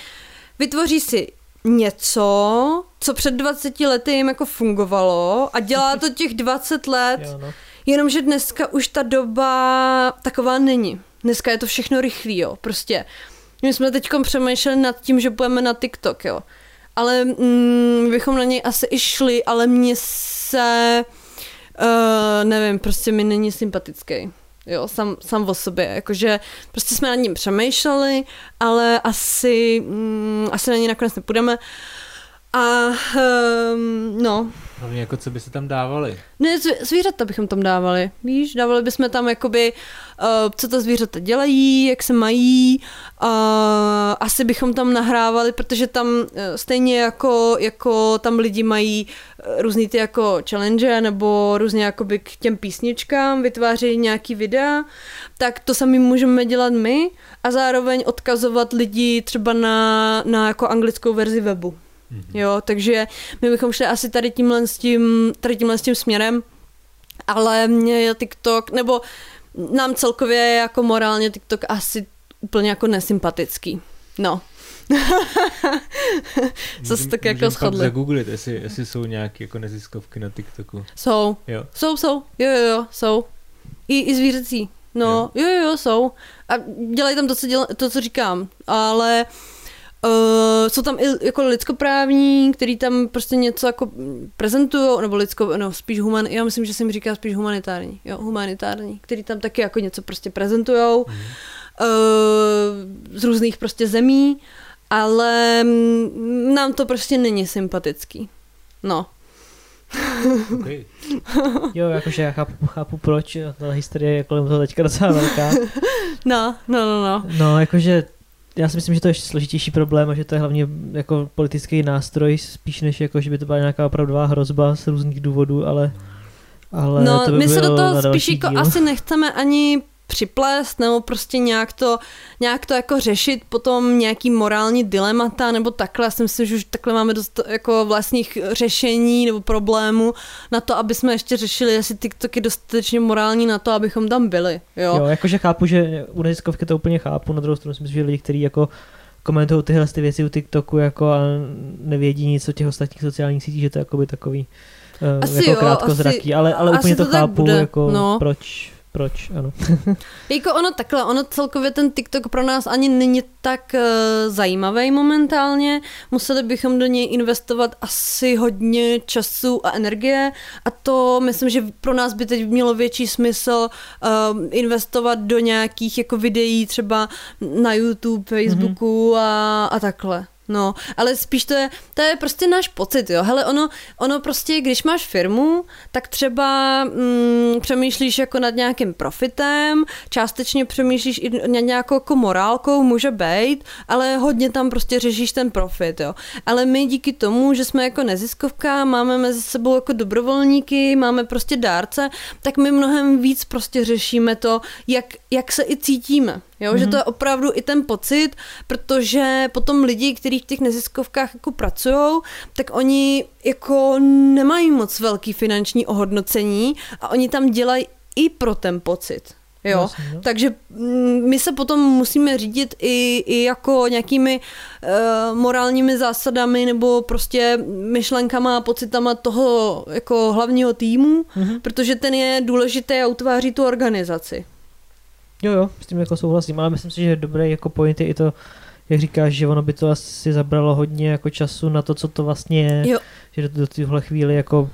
vytvoří si něco, co před 20 lety jim jako fungovalo a dělá to těch 20 let, Jo, no. Jenomže dneska už ta doba taková není. Dneska je to všechno rychlý, jo. Prostě my jsme teď přemýšleli nad tím, že půjdeme na TikTok, jo. Ale mm, bychom na něj asi i šli, ale mně se, uh, nevím, prostě mi není sympatický. Jo, sam, sam o sobě, jakože prostě jsme nad ním přemýšleli, ale asi, mm, asi na něj nakonec nepůjdeme. A um, no, Hlavně jako co by se tam dávali. Ne, zv- zvířata bychom tam dávali, víš, dávali bychom tam jakoby, uh, co ta zvířata dělají, jak se mají, uh, asi bychom tam nahrávali, protože tam uh, stejně jako, jako tam lidi mají různý ty jako challenge nebo různě jakoby k těm písničkám vytvářejí nějaký videa, tak to sami můžeme dělat my a zároveň odkazovat lidi třeba na, na jako anglickou verzi webu. Mm-hmm. Jo, takže my bychom šli asi tady tímhle s tím, tady tímhle s tím směrem, ale mě je TikTok, nebo nám celkově je jako morálně TikTok asi úplně jako nesympatický. No. Co se tak jako shodli. zagooglit, jestli, jestli jsou nějaké jako neziskovky na TikToku. Jsou. Jo. Jsou, jsou. Jo, jo, jo, jsou. I, i zvířecí. No, jo. jo, jo, jsou. A dělají tam to, co, děla, to, co říkám. Ale uh, Uh, jsou tam i jako lidskoprávní, který tam prostě něco jako prezentují, nebo lidsko, no spíš human, já myslím, že se mi říká spíš humanitární, jo, humanitární, který tam taky jako něco prostě prezentujou mm. uh, z různých prostě zemí, ale nám to prostě není sympatický. No. Okay. jo, jakože já chápu, chápu proč, ta historie je kolem toho teďka docela velká. no, no, no, no. No, jakože já si myslím, že to je ještě složitější problém a že to je hlavně jako politický nástroj, spíš než jako, že by to byla nějaká opravdová hrozba z různých důvodů, ale, ale no, to by my se do toho spíš jako asi nechceme ani připlést nebo prostě nějak to, nějak to jako řešit potom nějaký morální dilemata nebo takhle. Já si myslím, že už takhle máme dost jako vlastních řešení nebo problémů na to, aby jsme ještě řešili, jestli TikTok je dostatečně morální na to, abychom tam byli. Jo, jo jakože chápu, že u neziskovky to úplně chápu, na druhou stranu si myslím, že lidi, kteří jako komentují tyhle ty věci u TikToku jako a nevědí nic o těch ostatních sociálních sítích, že to je jakoby takový uh, asi jako jo, krátkozraký, asi, ale, ale úplně to, to chápu, jako no. proč proč, ano. jako ono takhle, ono celkově ten TikTok pro nás ani není tak uh, zajímavý momentálně. Museli bychom do něj investovat asi hodně času a energie a to myslím, že pro nás by teď mělo větší smysl uh, investovat do nějakých jako videí třeba na YouTube, Facebooku mm-hmm. a, a takhle. No, ale spíš to je, to je prostě náš pocit, jo. Hele, ono, ono prostě, když máš firmu, tak třeba mm, přemýšlíš jako nad nějakým profitem, částečně přemýšlíš i nad nějakou jako morálkou, může být, ale hodně tam prostě řešíš ten profit, jo. Ale my díky tomu, že jsme jako neziskovka, máme mezi sebou jako dobrovolníky, máme prostě dárce, tak my mnohem víc prostě řešíme to, jak, jak se i cítíme. Jo, mm-hmm. že to je opravdu i ten pocit, protože potom lidi, kteří v těch neziskovkách jako pracují, tak oni jako nemají moc velký finanční ohodnocení a oni tam dělají i pro ten pocit. Jo, Jasně, no. takže mm, my se potom musíme řídit i, i jako nějakými uh, morálními zásadami nebo prostě myšlenkama a pocitama toho jako hlavního týmu, mm-hmm. protože ten je důležitý a utváří tu organizaci. Jo, jo, s tím jako souhlasím, ale myslím si, že dobré jako point je i to, jak říkáš, že ono by to asi zabralo hodně jako času na to, co to vlastně je, jo. že do, do téhle chvíli jako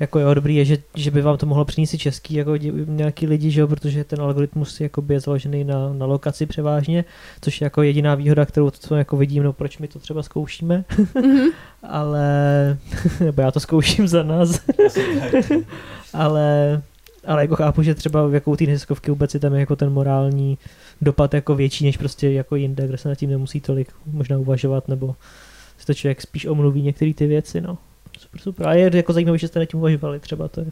jako jo, dobrý je, že, že by vám to mohlo přinést český jako nějaký lidi, že jo, protože ten algoritmus jako je založený na, na lokaci převážně, což je jako jediná výhoda, kterou to jako vidím, no proč my to třeba zkoušíme, mm-hmm. ale, nebo já to zkouším za nás, ale ale jako chápu, že třeba v jakou té neziskovky vůbec je tam jako ten morální dopad jako větší než prostě jako jinde, kde se nad tím nemusí tolik možná uvažovat, nebo si to člověk spíš omluví některé ty věci, no. Super, super. A je jako zajímavé, že jste nad tím uvažovali třeba, to je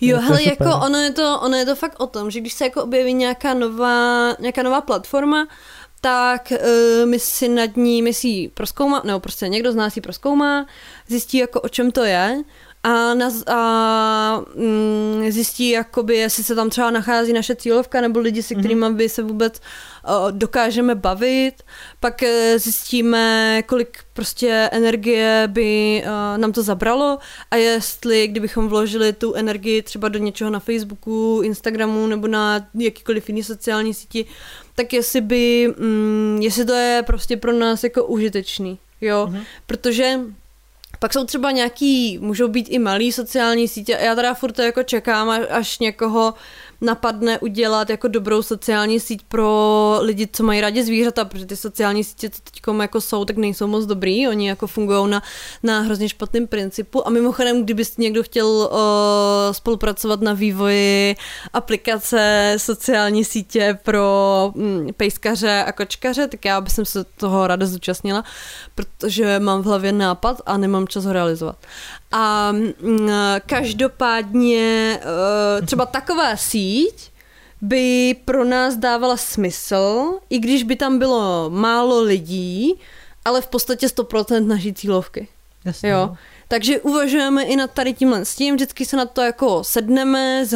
Jo, jako hele, super. jako ono je, to, ono je to fakt o tom, že když se jako objeví nějaká nová, nějaká nová platforma, tak uh, my si nad ní, my si ji proskoumá, nebo prostě někdo z nás ji proskoumá, zjistí jako o čem to je a, na, a mm, zjistí, jakoby, jestli se tam třeba nachází naše cílovka nebo lidi, se mhm. kterými mm-hmm. by se vůbec uh, dokážeme bavit. Pak uh, zjistíme, kolik prostě energie by uh, nám to zabralo a jestli, kdybychom vložili tu energii třeba do něčeho na Facebooku, Instagramu nebo na jakýkoliv jiný sociální síti, tak jestli by, mm, jestli to je prostě pro nás jako užitečný. Jo, mm-hmm. protože pak jsou třeba nějaký, můžou být i malý sociální sítě já teda furt to jako čekám, až někoho napadne udělat jako dobrou sociální síť pro lidi, co mají rádi zvířata, protože ty sociální sítě, co teď jako jsou, tak nejsou moc dobrý, oni jako fungují na, na hrozně špatném principu a mimochodem, kdyby někdo chtěl uh, spolupracovat na vývoji aplikace sociální sítě pro um, pejskaře a kočkaře, tak já bych se toho ráda zúčastnila, protože mám v hlavě nápad a nemám čas ho realizovat. A mm, každopádně uh, třeba taková síť by pro nás dávala smysl, i když by tam bylo málo lidí, ale v podstatě 100% naší cílovky. Jasně. Jo. Takže uvažujeme i nad tady tímhle s tím, vždycky se na to jako sedneme,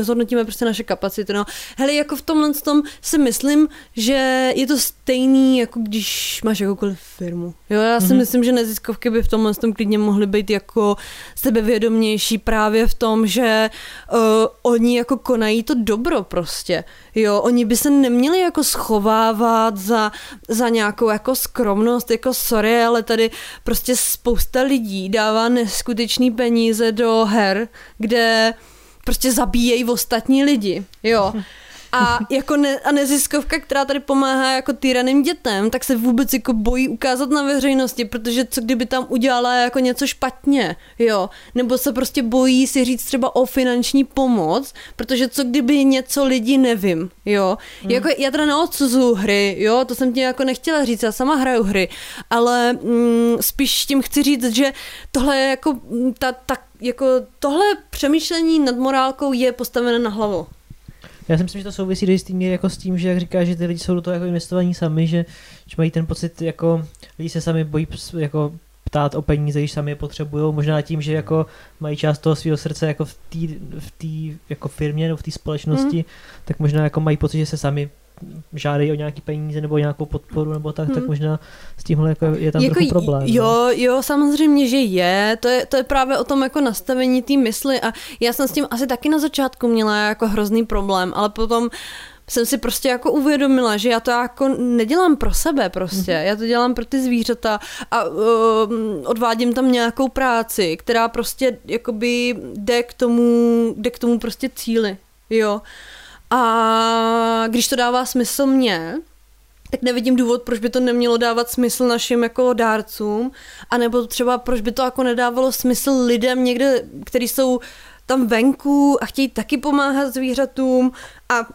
zhodnotíme prostě naše kapacity. No. Hele, jako v tomhle tom si myslím, že je to stejný, jako když máš jakoukoliv firmu. Jo, já si mm-hmm. myslím, že neziskovky by v tomhle tom klidně mohly být jako sebevědomější právě v tom, že uh, oni jako konají to dobro prostě. Jo, oni by se neměli jako schovávat za, za nějakou jako skromnost, jako sorry, ale tady prostě spousta lidí dává neskutečný peníze do her, kde prostě zabíjejí ostatní lidi, jo. A jako ne, a neziskovka, která tady pomáhá jako týraným dětem, tak se vůbec jako bojí ukázat na veřejnosti, protože co kdyby tam udělala jako něco špatně, jo. Nebo se prostě bojí si říct třeba o finanční pomoc, protože co kdyby něco lidi nevím, jo. Hmm. Jako já teda neodsuzuju hry, jo, to jsem ti jako nechtěla říct, já sama hraju hry, ale mm, spíš tím chci říct, že tohle je jako mm, ta, ta jako tohle přemýšlení nad morálkou je postavené na hlavu. Já si myslím, že to souvisí do jistý míry jako s tím, že jak říká, že ty lidi jsou do toho jako investovaní sami, že, že mají ten pocit, jako lidi se sami bojí jako ptát o peníze, když sami je potřebují, možná tím, že jako mají část toho svého srdce jako v té v tý, jako firmě nebo v té společnosti, mm. tak možná jako mají pocit, že se sami žádají o nějaký peníze nebo nějakou podporu nebo tak, hmm. tak možná s tímhle jako je tam jako trochu problém. Jo, no. jo, samozřejmě, že je. To je, to je právě o tom jako nastavení té mysli a já jsem s tím asi taky na začátku měla jako hrozný problém, ale potom jsem si prostě jako uvědomila, že já to jako nedělám pro sebe prostě, mm-hmm. já to dělám pro ty zvířata a uh, odvádím tam nějakou práci, která prostě jakoby jde k tomu, jde k tomu prostě cíli, jo. A když to dává smysl mně, tak nevidím důvod, proč by to nemělo dávat smysl našim jako dárcům, anebo třeba proč by to jako nedávalo smysl lidem někde, kteří jsou tam venku a chtějí taky pomáhat zvířatům a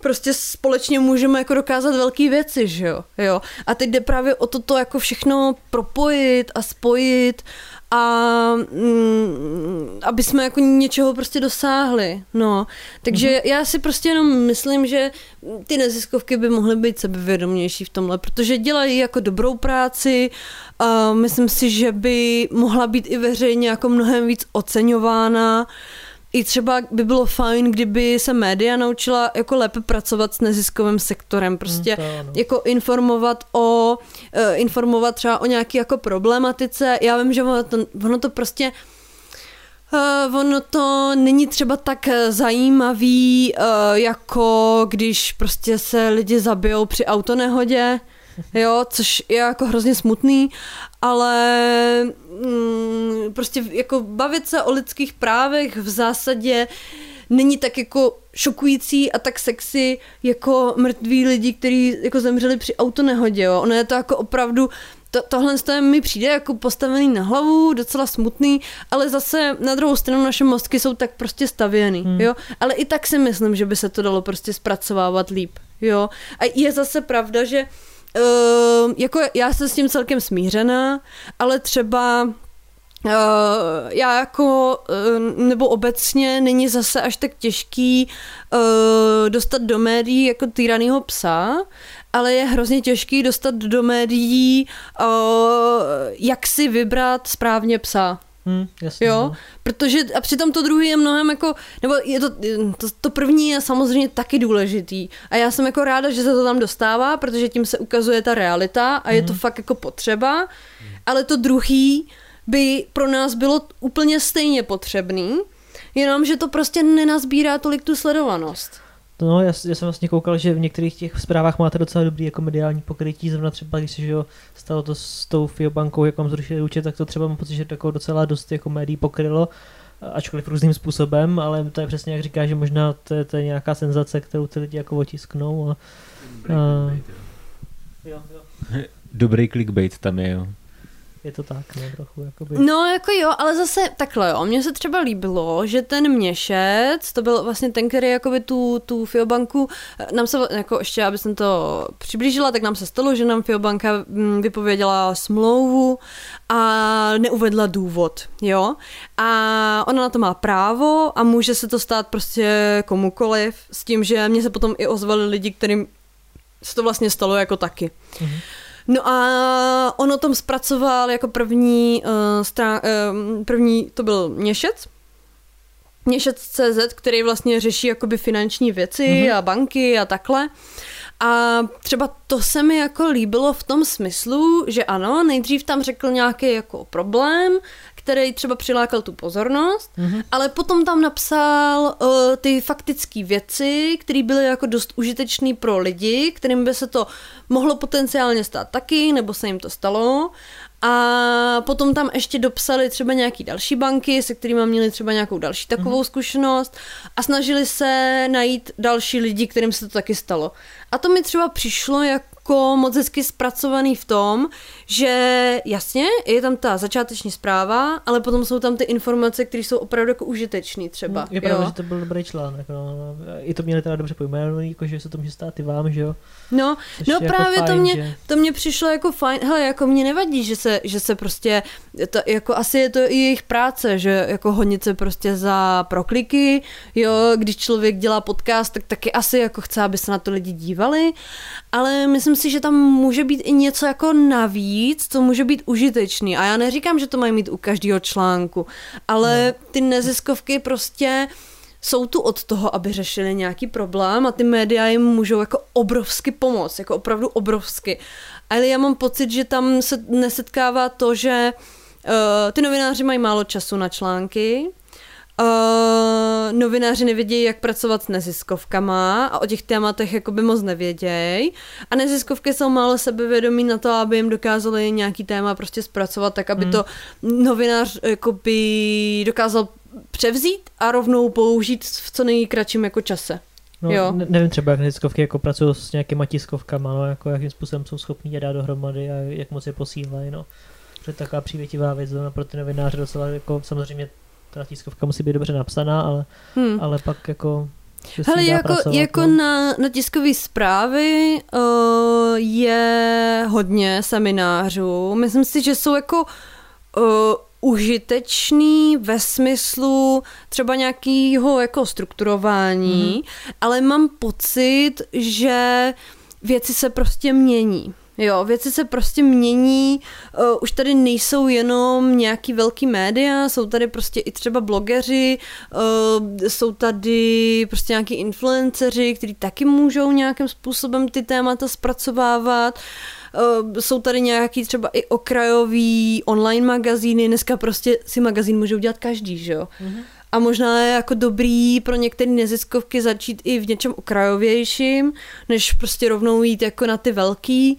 prostě společně můžeme jako dokázat velké věci, že jo? jo? A teď jde právě o to, to jako všechno propojit a spojit a mm, aby jsme jako něčeho prostě dosáhli, no. Takže mm-hmm. já si prostě jenom myslím, že ty neziskovky by mohly být sebevědomější v tomhle, protože dělají jako dobrou práci a myslím si, že by mohla být i veřejně jako mnohem víc oceňována i třeba by bylo fajn, kdyby se média naučila jako lépe pracovat s neziskovým sektorem, prostě hmm, to, jako informovat o, uh, informovat třeba o nějaký jako problematice. Já vím, že ono to, ono to prostě Uh, ono to není třeba tak zajímavý, uh, jako když prostě se lidi zabijou při autonehodě, jo, což je jako hrozně smutný, ale mm, prostě jako bavit se o lidských právech v zásadě není tak jako šokující a tak sexy jako mrtví lidi, kteří jako zemřeli při autonehodě, jo. Ono je to jako opravdu to, tohle mi přijde jako postavený na hlavu, docela smutný, ale zase na druhou stranu naše mozky jsou tak prostě stavěný, hmm. jo. Ale i tak si myslím, že by se to dalo prostě zpracovávat líp, jo. A je zase pravda, že uh, jako já jsem s tím celkem smířená, ale třeba Uh, já jako, uh, nebo obecně není zase až tak těžký uh, dostat do médií jako týranýho psa, ale je hrozně těžký dostat do médií, uh, jak si vybrat správně psa. Hmm, jasně, jo, no. protože a přitom to druhý je mnohem jako, nebo je to, to, to první je samozřejmě taky důležitý a já jsem jako ráda, že se to tam dostává, protože tím se ukazuje ta realita a hmm. je to hmm. fakt jako potřeba, hmm. ale to druhý by pro nás bylo úplně stejně potřebný, jenom že to prostě nenazbírá tolik tu sledovanost. No, já, já jsem vlastně koukal, že v některých těch zprávách máte docela dobrý jako mediální pokrytí, zrovna třeba když se že jo, stalo to s tou FIO bankou, jak vám zrušili účet, tak to třeba mám pocit, že jako docela dost jako médií pokrylo. ačkoliv různým způsobem, ale to je přesně jak říká, že možná to je, to je nějaká senzace, kterou ty lidi jako otisknou. A, a, jo, jo. Dobrý clickbait tam je, jo. Je to tak, no, trochu, jakoby. No, jako jo, ale zase takhle jo. Mně se třeba líbilo, že ten měšec, to byl vlastně ten, který jakoby tu, tu Fiobanku, nám se, jako ještě, aby jsem to přiblížila, tak nám se stalo, že nám Fiobanka mm, vypověděla smlouvu a neuvedla důvod, jo. A ona na to má právo a může se to stát prostě komukoliv, s tím, že mě se potom i ozvali lidi, kterým se to vlastně stalo jako taky. Mhm. No a on o tom zpracoval jako první, uh, strán, uh, první to byl Měšec, Měšec.cz, který vlastně řeší jakoby finanční věci mm-hmm. a banky a takhle. A třeba to se mi jako líbilo v tom smyslu, že ano, nejdřív tam řekl nějaký jako problém, který třeba přilákal tu pozornost, mm-hmm. ale potom tam napsal uh, ty faktické věci, které byly jako dost užitečné pro lidi, kterým by se to mohlo potenciálně stát taky, nebo se jim to stalo. A potom tam ještě dopsali třeba nějaký další banky, se kterými měli třeba nějakou další takovou mm-hmm. zkušenost a snažili se najít další lidi, kterým se to taky stalo. A to mi třeba přišlo jako moc hezky zpracovaný v tom, že jasně, je tam ta začáteční zpráva, ale potom jsou tam ty informace, které jsou opravdu jako užitečné třeba. Je pravda, že to byl dobrý článek. No. I to měli teda dobře pojmenovaný, jako že se to může stát i vám, že jo. No, Což no jako právě to fajn, mě, že- to mě přišlo jako fajn, hele, jako mě nevadí, že se, že se prostě, to, jako asi je to i jejich práce, že jako honit se prostě za prokliky, jo, když člověk dělá podcast, tak taky asi jako chce, aby se na to lidi dívali, ale myslím si, že tam může být i něco jako navíc, co může být užitečný a já neříkám, že to mají mít u každého článku, ale ty neziskovky prostě jsou tu od toho, aby řešili nějaký problém a ty média jim můžou jako obrovsky pomoct, jako opravdu obrovsky. Ale já mám pocit, že tam se nesetkává to, že uh, ty novináři mají málo času na články, Uh, novináři nevědějí, jak pracovat s neziskovkama a o těch tématech jakoby moc nevědějí. A neziskovky jsou málo sebevědomí na to, aby jim dokázali nějaký téma prostě zpracovat, tak aby Hmm. to novinář jakoby dokázal převzít a rovnou použít v co nejkratším jako čase. No, Jo. ne, nevím třeba, jak neziskovky jako pracují s nějakýma tiskovkama, no, jako jakým způsobem jsou schopní je dát dohromady a jak moc je posílají, no. Protože taková přívětivá věc, no, pro ty novináře docela, jako samozřejmě ta tiskovka musí být dobře napsaná, ale, Hmm. ale pak jako Hele, jako, pracovat, jako no. na, na tiskové zprávy uh, je hodně seminářů. Myslím si, že jsou jako uh, užitečný ve smyslu třeba nějakého jako strukturování, mm-hmm. ale mám pocit, že věci se prostě mění. Jo, věci se prostě mění, uh, už tady nejsou jenom nějaký velký média, jsou tady prostě i třeba blogeři, uh, jsou tady prostě nějaký influenceři, kteří taky můžou nějakým způsobem ty témata zpracovávat. Uh, jsou tady nějaký třeba i okrajový online magazíny, dneska prostě si magazín může udělat každý, že jo? Mm-hmm. A možná je jako dobrý pro některé neziskovky začít i v něčem okrajovějším, než prostě rovnou jít jako na ty velký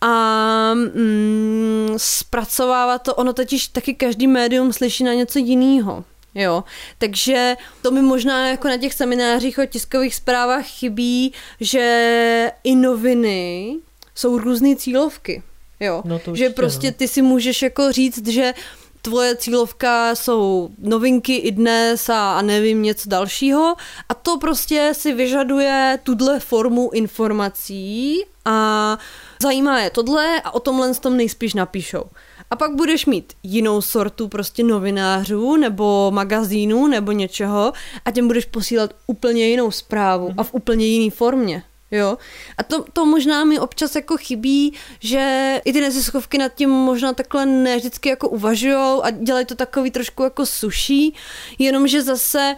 a mm, zpracovávat to, ono totiž taky každý médium slyší na něco jiného. Jo, takže to mi možná jako na těch seminářích o tiskových zprávách chybí, že i noviny jsou různé cílovky. Jo, No to že prostě no. ty si můžeš jako říct, že tvoje cílovka jsou novinky i dnes a, a nevím něco dalšího a to prostě si vyžaduje tuhle formu informací a zajímá je tohle a o tomhle tom nejspíš napíšou. A pak budeš mít jinou sortu prostě novinářů nebo magazínů nebo něčeho a těm budeš posílat úplně jinou zprávu a v úplně jiný formě. Jo. A to, to možná mi občas jako chybí, že i ty neziskovky nad tím možná takhle ne vždycky jako uvažujou a dělají to takový trošku jako suší, jenomže zase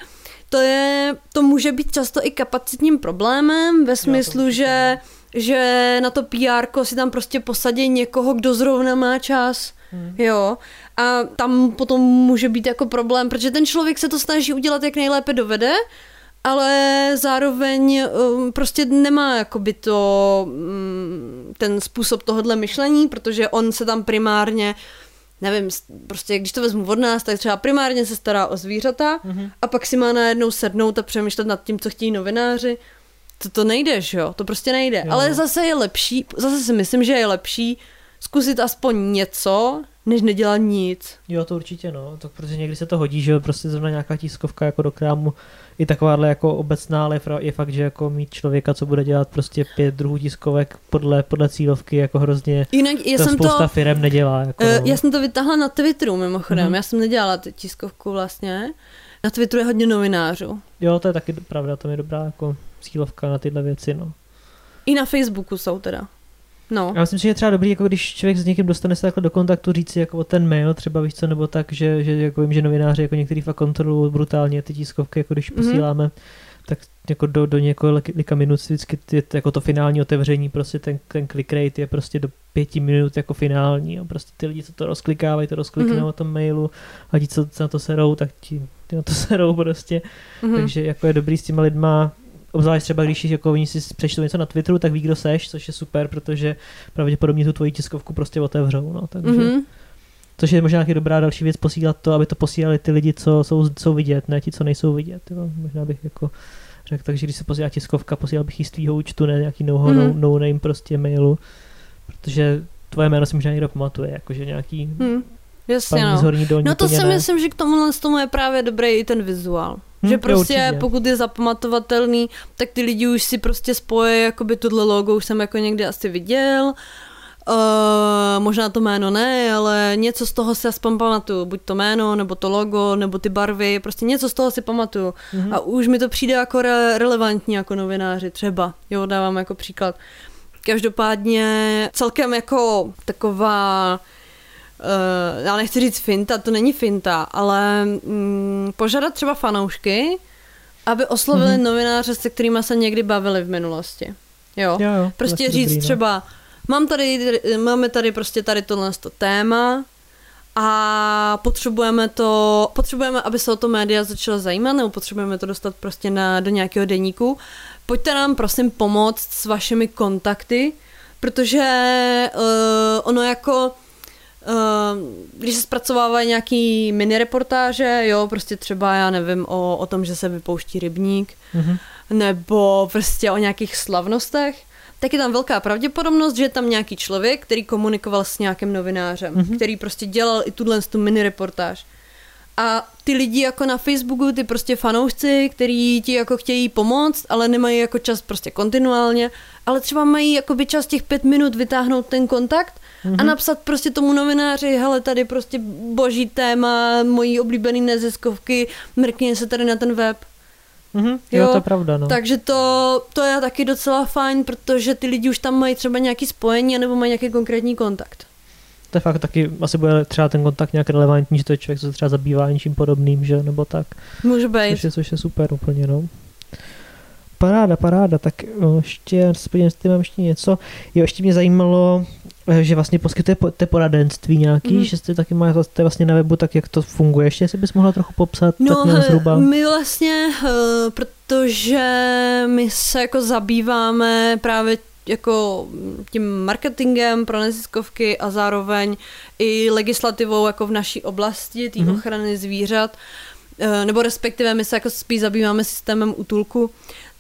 to je, to může být často i kapacitním problémem ve smyslu, že že na to PR si tam prostě posadí někoho, kdo zrovna má čas. Hmm. Jo. A tam potom může být jako problém, protože ten člověk se to snaží udělat, jak nejlépe dovede, ale zároveň um, prostě nemá jakoby to, um, ten způsob tohohle myšlení, protože on se tam primárně nevím, prostě když to vezmu od nás, tak třeba primárně se stará o zvířata Mhm. a pak si má najednou sednout a přemýšlet nad tím, co chtějí novináři. To, to nejde, že jo? To prostě nejde. Jo. Ale zase je lepší, zase si myslím, že je lepší zkusit aspoň něco, než nedělat nic. Jo, to určitě no, to protože někdy se to hodí, že jo, prostě zrovna nějaká tiskovka jako do krámu i takováhle jako obecná, ale je fakt, že jako mít člověka, co bude dělat prostě pět druhů tiskovek podle, podle cílovky, jako hrozně Jinak já to jsem spousta to, firem nedělá. Jako, uh, no. já jsem to vytáhla na Twitteru mimochodem, Mhm. já jsem nedělala tiskovku vlastně. Na Twitteru je hodně novinářů. Jo, to je taky pravda, to je dobrá jako cílovka na tyhle věci, no. I na Facebooku jsou teda. No. Já myslím, že je třeba dobrý, jako když člověk s někým dostane se takhle do kontaktu, říct si jako o ten mail, třeba víš co, nebo tak, že, že jako vím, že novináři jako některý fakt kontrolují brutálně ty tiskovky, jako když Mhm. posíláme, tak jako do, do několika minut si vždycky ty, jako to finální otevření, prostě ten, ten click rate je prostě do pěti minut jako finální a prostě ty lidi, co to rozklikávají, to rozkliknou Mhm. na tom mailu a ti, co na to serou, tak ti, ti na to serou prostě. Mhm. Takže jako je dobrý s těma lidma, obzvlášť třeba když jako oni si přečtou něco na Twitteru, tak ví, kdo seš, což je super, protože pravděpodobně tu tvoji tiskovku prostě otevřou, no, takže, mm-hmm. Mhm. což je možná taky dobrá další věc posílat to, aby to posílali ty lidi, co jsou, jsou vidět, ne ti, co nejsou vidět, jo. možná bych jako řekl, takže když se posílá tiskovka, posílal bych ji z tvýho účtu, ne nějaký no, Mhm. no, no name prostě mailu, protože tvoje jméno si možná někdo pamatuje, jakože nějaký Hm. Jasně, no. dolní No to si ne. myslím, že k tomu, tomu je právě dobrý i ten vizuál. Hm, že prostě určitě. pokud je zapamatovatelný, tak ty lidi už si prostě spojí, jakoby tohle logo už jsem jako někdy asi viděl. Uh, možná to jméno ne, ale něco z toho si aspoň pamatuju. Buď to jméno, nebo to logo, nebo ty barvy, prostě něco z toho si pamatuju. Mhm. A už mi to přijde jako re- relevantní jako novináři, třeba. Jo, dávám jako příklad. Každopádně celkem jako taková uh, já nechci říct finta, to není finta, ale mm, požádat třeba fanoušky, aby oslovili Mhm. mm-hmm. novináře, se kterými se někdy bavili v minulosti. Jo. Jo, jo, Prostě taky říct dobrý, no. třeba, mám tady, máme tady prostě tady tohle to téma a potřebujeme to, potřebujeme, aby se o to média začala zajímat, nebo potřebujeme to dostat prostě na, do nějakého deníku. Pojďte nám prosím pomoct s vašimi kontakty, protože uh, ono jako když se zpracovávají nějaký mini reportáže, jo, prostě třeba já nevím o, o tom, že se vypouští rybník, Mhm. nebo prostě o nějakých slavnostech, tak je tam velká pravděpodobnost, že je tam nějaký člověk, který komunikoval s nějakým novinářem, Mhm. mm-hmm. který prostě dělal i tuhle tu mini reportáž. A ty lidi jako na Facebooku, ty prostě fanoušci, který ti jako chtějí pomoct, ale nemají jako čas prostě kontinuálně, ale třeba mají jakoby čas těch pět minut vytáhnout ten kontakt Mhm. a napsat prostě tomu novináři, hele, tady prostě boží téma, mojí oblíbený neziskovky, mrkně se tady na ten web. Mhm. Jo, Jo, to je pravda, no. Takže to, to je taky docela fajn, protože ty lidi už tam mají třeba nějaký spojení nebo mají nějaký konkrétní kontakt. To je fakt taky, asi bude třeba ten kontakt nějak relevantní, že to je člověk, co se třeba zabývá něčím podobným, že nebo tak. Může být. Což je, což je super úplně, no. Paráda, paráda, tak o, ještě, se podívám, jestli mám ještě něco. Jo, ještě mě zajímalo, eh, že vlastně poskytujete poradenství nějaký, mm. že jste taky máte to je vlastně na webu, tak jak to funguje. Ještě jestli bys mohla trochu popsat, No, tak nějak zhruba. my vlastně, eh, protože my se jako zabýváme právě jako tím marketingem pro neziskovky a zároveň i legislativou jako v naší oblasti, té Mhm. mm-hmm. ochrany zvířat, eh, nebo respektive my se jako spíš zabýváme systémem útulku,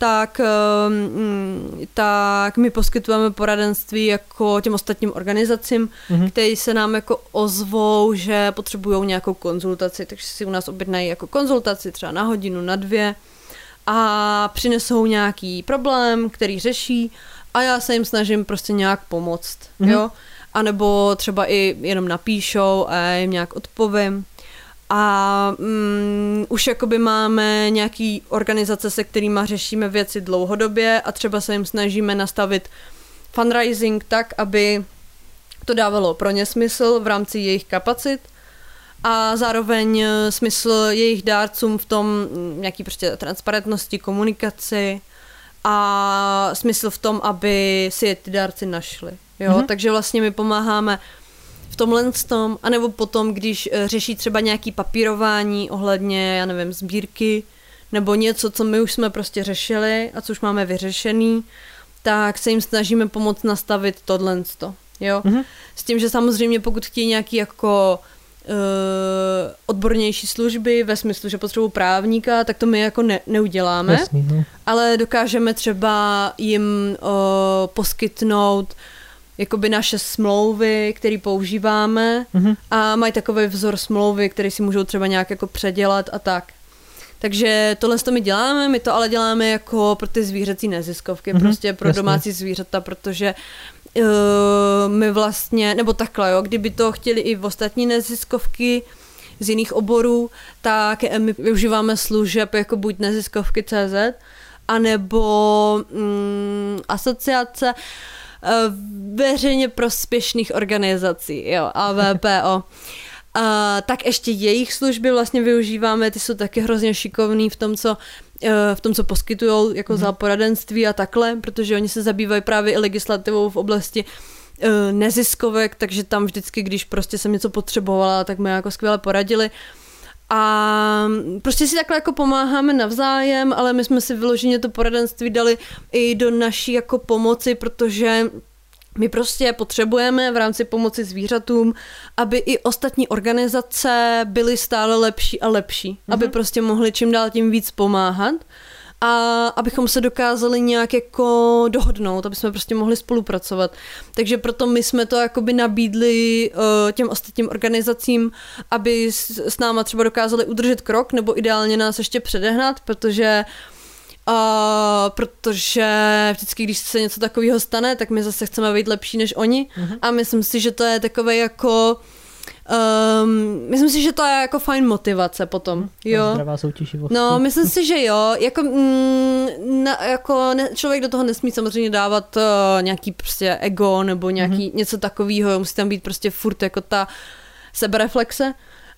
tak, eh, mm, tak my poskytujeme poradenství jako těm ostatním organizacím, Mhm. kteří se nám jako ozvou, že potřebují nějakou konzultaci, takže si u nás objednají jako konzultaci třeba na hodinu, na dvě a přinesou nějaký problém, který řeší a já se jim snažím prostě nějak pomoct, Mhm. mm-hmm. jo. A nebo třeba i jenom napíšou a jim nějak odpovím. A mm, už jakoby máme nějaký organizace, se kterými řešíme věci dlouhodobě a třeba se jim snažíme nastavit fundraising tak, aby to dávalo pro ně smysl v rámci jejich kapacit a zároveň eh, smysl jejich dárcům v tom mm, nějaký prostě transparentnosti, komunikaci a smysl v tom, aby si je ty dárci našli. Jo? Mhm. Mm-hmm. Takže vlastně my pomáháme v tomhle tom, anebo potom, když eh, řeší třeba nějaký papírování ohledně, já nevím, sbírky, nebo něco, co my už jsme prostě řešili a co už máme vyřešený, tak se jim snažíme pomoct nastavit tohle. jo. Mhm. S tím, že samozřejmě pokud chtějí nějaký jako uh, odbornější služby ve smyslu, že potřebují právníka, tak to my jako ne, neuděláme, Jasný, no. ale dokážeme třeba jim uh, poskytnout jakoby naše smlouvy, které používáme Mhm. a mají takový vzor smlouvy, který si můžou třeba nějak jako předělat a tak. Takže tohle to my děláme, my to ale děláme jako pro ty zvířecí neziskovky, Mhm, prostě pro jasně. domácí zvířata, protože uh, my vlastně, nebo takhle, jo, kdyby to chtěli i v ostatní neziskovky z jiných oborů, tak my využíváme služeb jako buď neziskovky CZ, anebo mm, asociace veřejně prospěšných organizací, jo, AVPO. A tak ještě jejich služby vlastně využíváme, ty jsou taky hrozně šikovný v tom, co eh, v tom, co poskytují jako za poradenství a takhle, protože oni se zabývají právě i legislativou v oblasti eh, neziskovek, takže tam vždycky, když prostě jsem něco potřebovala, tak mi jako skvěle poradili. A prostě si takhle jako pomáháme navzájem, ale my jsme si vyloženě to poradenství dali i do naší jako pomoci, protože my prostě potřebujeme v rámci pomoci zvířatům, aby i ostatní organizace byly stále lepší a lepší, mm-hmm. aby prostě mohly čím dál tím víc pomáhat a abychom se dokázali nějak jako dohodnout, aby jsme prostě mohli spolupracovat. Takže proto my jsme to jakoby nabídli uh, těm ostatním organizacím, aby s, s náma třeba dokázali udržet krok, nebo ideálně nás ještě předehnat, protože Uh, protože vždycky, když se něco takového stane, tak my zase chceme být lepší než oni Mhm. a myslím si, že to je takové jako um, myslím si, že to je jako fajn motivace potom, jo. Zdravá soutěž. je No, myslím si, že jo. Jako, mm, na, jako ne, člověk do toho nesmí samozřejmě dávat uh, nějaký prostě ego nebo nějaký mm-hmm. něco takového. Musí tam být prostě furt jako ta sebereflexe.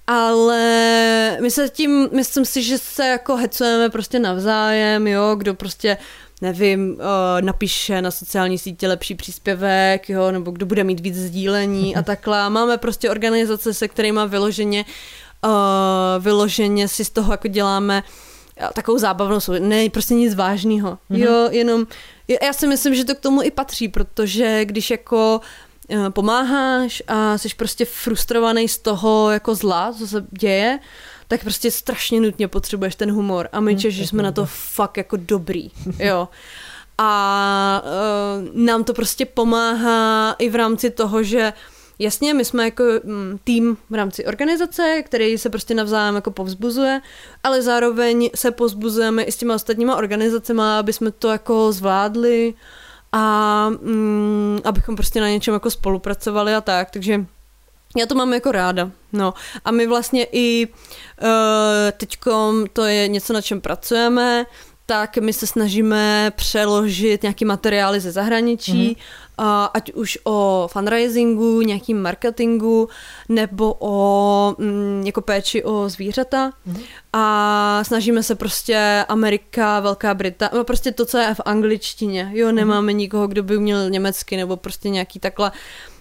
Ale my se tím, myslím si, že se jako hecujeme prostě navzájem, jo, kdo prostě nevím, uh, napíše na sociální sítě lepší příspěvek, jo, nebo kdo bude mít víc sdílení a takhle. Máme prostě organizace, se kterými vyloženě, uh, vyloženě si z toho jako děláme uh, takovou zábavnou sou- ne, prostě nic vážného. Mhm. Jo, jenom, já si myslím, že to k tomu i patří, protože když jako eh, pomáháš a jsi prostě frustrovaný z toho jako zla, co se děje, tak prostě strašně nutně potřebuješ ten humor. A my Hmm, Češi jsme na to fakt jako dobrý, jo. A uh, nám to prostě pomáhá i v rámci toho, že jasně, my jsme jako mm, tým v rámci organizace, který se prostě navzájem jako povzbuzuje, ale zároveň se povzbuzujeme i s těma ostatníma organizacemi, aby jsme to jako zvládli a mm, abychom prostě na něčem jako spolupracovali a tak, takže já to mám jako ráda, no. A my vlastně i uh, teďkom, to je něco, na čem pracujeme, tak my se snažíme přeložit nějaký materiály ze zahraničí, mm-hmm. uh, ať už o fundraisingu, nějakým marketingu, nebo o mm, jako péči o zvířata. Mm-hmm. A snažíme se prostě Amerika, Velká Británie, no prostě to, co je v angličtině. Jo, nemáme mm-hmm. nikoho, kdo by uměl německy, nebo prostě nějaký takhle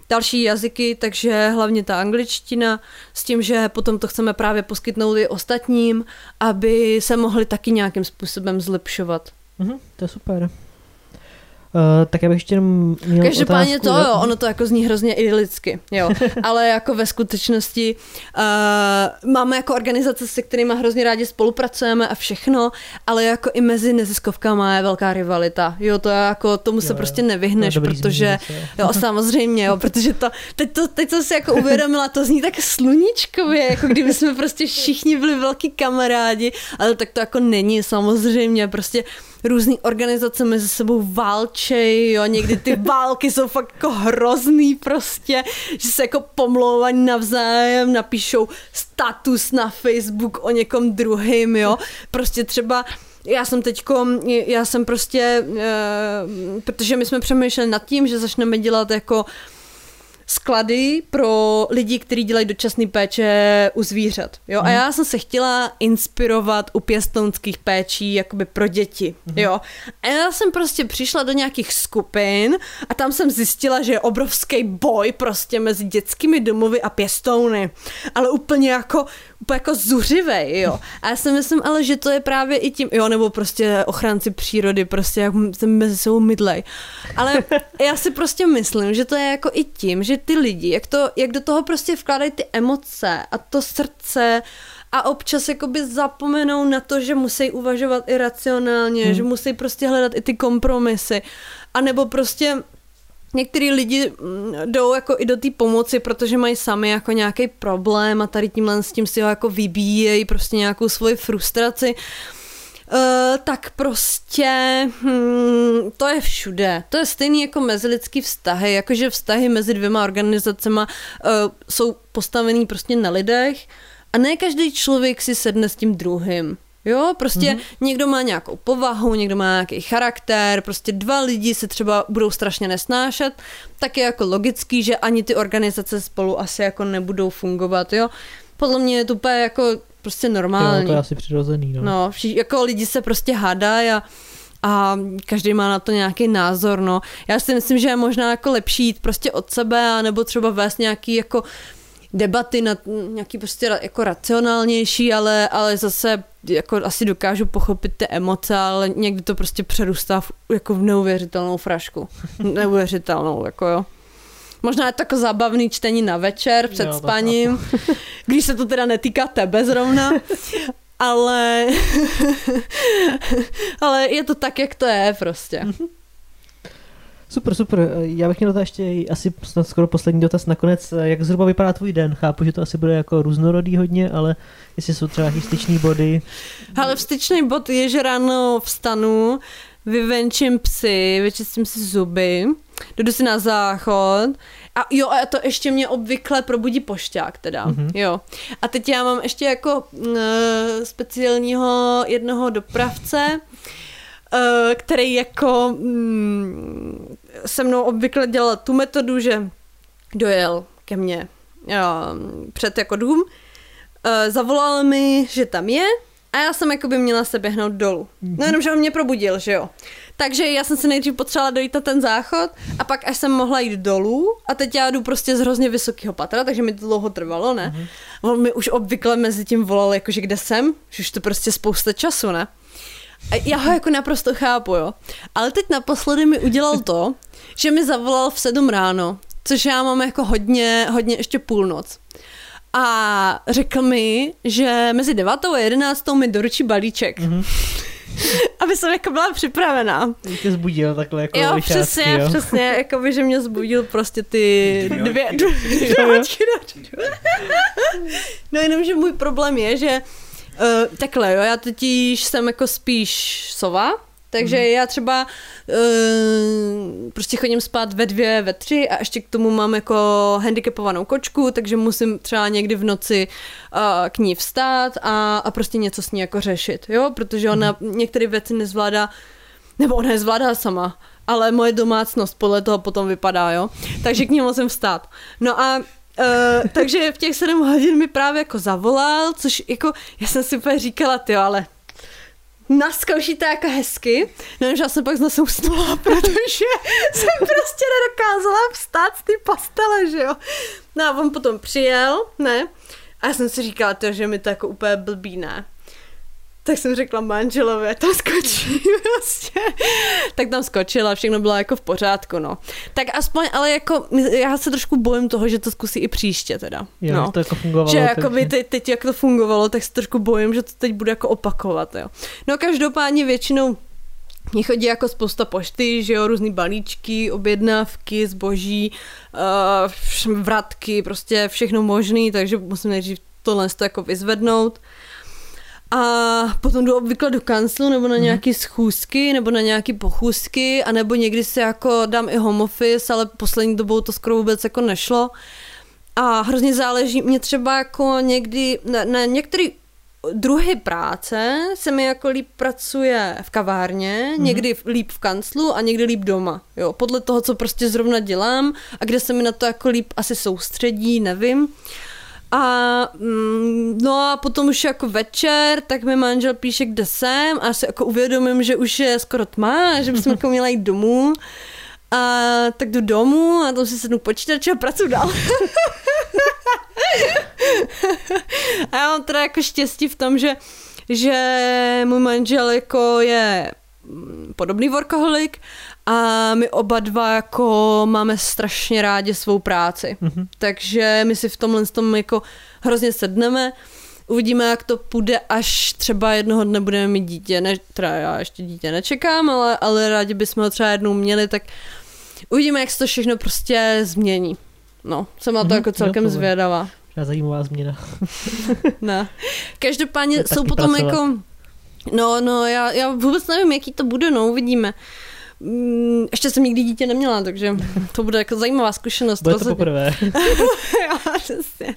další jazyky, takže hlavně ta angličtina, s tím, že potom to chceme právě poskytnout i ostatním, aby se mohli taky nějakým způsobem zlepšovat. Mhm, to je super. Uh, tak já bych ještě jenom měl Každopádně otázku, to jo, ono to jako zní hrozně idylicky, jo, ale jako ve skutečnosti uh, máme jako organizace, se kterými hrozně rádi spolupracujeme a všechno, ale jako i mezi neziskovkama je velká rivalita, jo, to je jako, tomu se Jo, prostě jo. nevyhneš, To protože, zmínit, jo. samozřejmě, jo, protože to, teď, to, teď jsem si jako uvědomila, to zní tak sluníčkově, jako kdyby jsme prostě všichni byli velký kamarádi, ale tak to jako není samozřejmě, prostě různé organizace mezi sebou válčej, jo, někdy ty války jsou fakt jako hrozný prostě, že se jako pomlouvají navzájem, napíšou status na Facebook o někom druhým, jo, prostě třeba já jsem teďko, já jsem prostě, e, protože my jsme přemýšleli nad tím, že začneme dělat jako sklady pro lidi, kteří dělají dočasný péče u zvířat. Jo? A já jsem se chtěla inspirovat u pěstounských péčí jakoby pro děti. Jo? A já jsem prostě přišla do nějakých skupin a tam jsem zjistila, že je obrovský boj prostě mezi dětskými domovy a pěstouny. Ale úplně jako jako zuřivej, jo. A já si myslím ale, že to je právě i tím, jo, nebo prostě ochránci přírody, prostě jak se mezi sebou mydlej. Ale já si prostě myslím, že to je jako i tím, že ty lidi, jak, to, jak do toho prostě vkládají ty emoce a to srdce a občas jakoby zapomenou na to, že musí uvažovat i racionálně, hmm. že musí prostě hledat i ty kompromisy. A nebo prostě některý lidi mm, jdou jako i do té pomoci, protože mají sami jako nějaký problém a tady tímhle s tím si ho jako vybíjejí prostě nějakou svoji frustraci. Uh, tak prostě hmm, to je všude. To je stejný jako mezilidský vztahy, jakože vztahy mezi dvěma organizacemi uh, jsou postavený prostě na lidech a ne každý člověk si sedne s tím druhým. Jo, prostě mm-hmm. někdo má nějakou povahu, někdo má nějaký charakter, prostě dva lidi se třeba budou strašně nesnášet, tak je jako logický, že ani ty organizace spolu asi jako nebudou fungovat, jo. Podle mě je to úplně jako prostě normální. Jo, to je asi přirozený, no. No, vši, jako lidi se prostě hádají a a každý má na to nějaký názor, no. Já si myslím, že je možná jako lepší jít prostě od sebe, nebo třeba vést nějaký jako debaty na nějaký prostě jako racionálnější, ale, ale zase jako asi dokážu pochopit ty emoce, ale někdy to prostě přerůstá v, jako v neuvěřitelnou frašku. Neuvěřitelnou, jako jo. Možná je to jako zábavný čtení na večer před jo, spaním, když se to teda netýká tebe zrovna, ale, ale je to tak, jak to je prostě. Super, super. Já bych měl to ještě asi snad skoro poslední dotaz nakonec. Jak zhruba vypadá tvůj den? Chápu, že to asi bude jako různorodý hodně, ale jestli jsou třeba styční body. Ale vstyčný bod je, že ráno vstanu, vyvenčím psy, vyčistím si zuby, jdu si na záchod a jo, a to ještě mě obvykle probudí pošťák teda, mm-hmm. jo. A teď já mám ještě jako uh, speciálního jednoho dopravce, uh, který jako mm, se mnou obvykle dělal tu metodu, že dojel ke mně jo, před jako dům, uh, zavolal mi, že tam je a já jsem jako by měla se běhnout dolů. No mhm. jenom, že on mě probudil, že jo. Takže já jsem se nejdřív potřebovala dojít na ten záchod a pak až jsem mohla jít dolů a teď já jdu prostě z hrozně vysokého patra, takže mi to dlouho trvalo, ne? Mm-hmm. On mi už obvykle mezi tím volal, jakože kde jsem, že už to prostě spousta času, ne? Já ho jako naprosto chápu, jo. Ale teď naposledy mi udělal to, že mi zavolal v sedm ráno, což já mám jako hodně, hodně ještě půlnoc. A řekl mi, že mezi devátou a jedenáctou mi doručí balíček. Mm-hmm. Aby jsem jako byla připravená. Tě zbudil takhle jako Jo, vyšátky, přesně, jo. přesně, jako by, že mě zbudil prostě ty dvě, dvě, No jenom, že můj problém je, že uh, takhle jo, já totiž jsem jako spíš sova, takže mm. já třeba uh, prostě chodím spát ve dvě, ve tři a ještě k tomu mám jako handicapovanou kočku, takže musím třeba někdy v noci uh, k ní vstát a, a prostě něco s ní jako řešit, jo, protože ona mm. některé věci nezvládá, nebo ona je zvládá sama, ale moje domácnost podle toho potom vypadá, jo, takže k ní musím vstát. No a Uh, takže v těch sedm hodin mi právě jako zavolal, což jako, já jsem si úplně říkala, ty ale naskouší to jako hezky, no že já jsem pak zase usnula, protože jsem prostě nedokázala vstát z té pastele, že jo. No a on potom přijel, ne, a já jsem si říkala, to, že mi to jako úplně blbý, ne tak jsem řekla manželovi, tam skočí prostě. tak tam skočila, všechno bylo jako v pořádku, no. Tak aspoň, ale jako, já se trošku bojím toho, že to zkusí i příště teda. Jo, no. to jako fungovalo. Že jako by teď, teď, jak to fungovalo, tak se trošku bojím, že to teď bude jako opakovat, jo. No každopádně většinou mně chodí jako spousta pošty, že jo, různý balíčky, objednávky, zboží, uh, vratky, prostě všechno možný, takže musím nejdřív tohle jako vyzvednout. A potom jdu obvykle do kanclu nebo na mhm. nějaké schůzky nebo na nějaké pochůzky a nebo někdy si jako dám i home office, ale poslední dobou to skoro vůbec jako nešlo. A hrozně záleží, mě třeba jako někdy na, na některé druhy práce se mi jako líp pracuje v kavárně, mm-hmm. někdy líp v kanclu a někdy líp doma. Jo, podle toho, co prostě zrovna dělám a kde se mi na to jako líp asi soustředí, nevím. A mm, no a potom už jako večer, tak mi manžel píše, kde jsem a se jako uvědomím, že už je skoro tma, že bychom jako měla jít domů. A tak jdu domů a tam si sednu počítače a pracuji dál. a já mám teda jako štěstí v tom, že, že můj manžel jako je podobný workoholik a my oba dva jako máme strašně rádi svou práci. Mm-hmm. Takže my si v tomhle tom jako hrozně sedneme. Uvidíme, jak to půjde, až třeba jednoho dne budeme mít dítě. Ne, teda já ještě dítě nečekám, ale, ale rádi bychom ho třeba jednou měli, tak uvidíme, jak se to všechno prostě změní. No, jsem na to mm-hmm, jako celkem zvědavá. Zajímavá změna. no. Každopádně jsou potom pracovat. jako... No, no, já, já vůbec nevím, jaký to bude, no, uvidíme. Ještě jsem nikdy dítě neměla, takže to bude jako zajímavá zkušenost. Bude to poprvé. jo, přesně.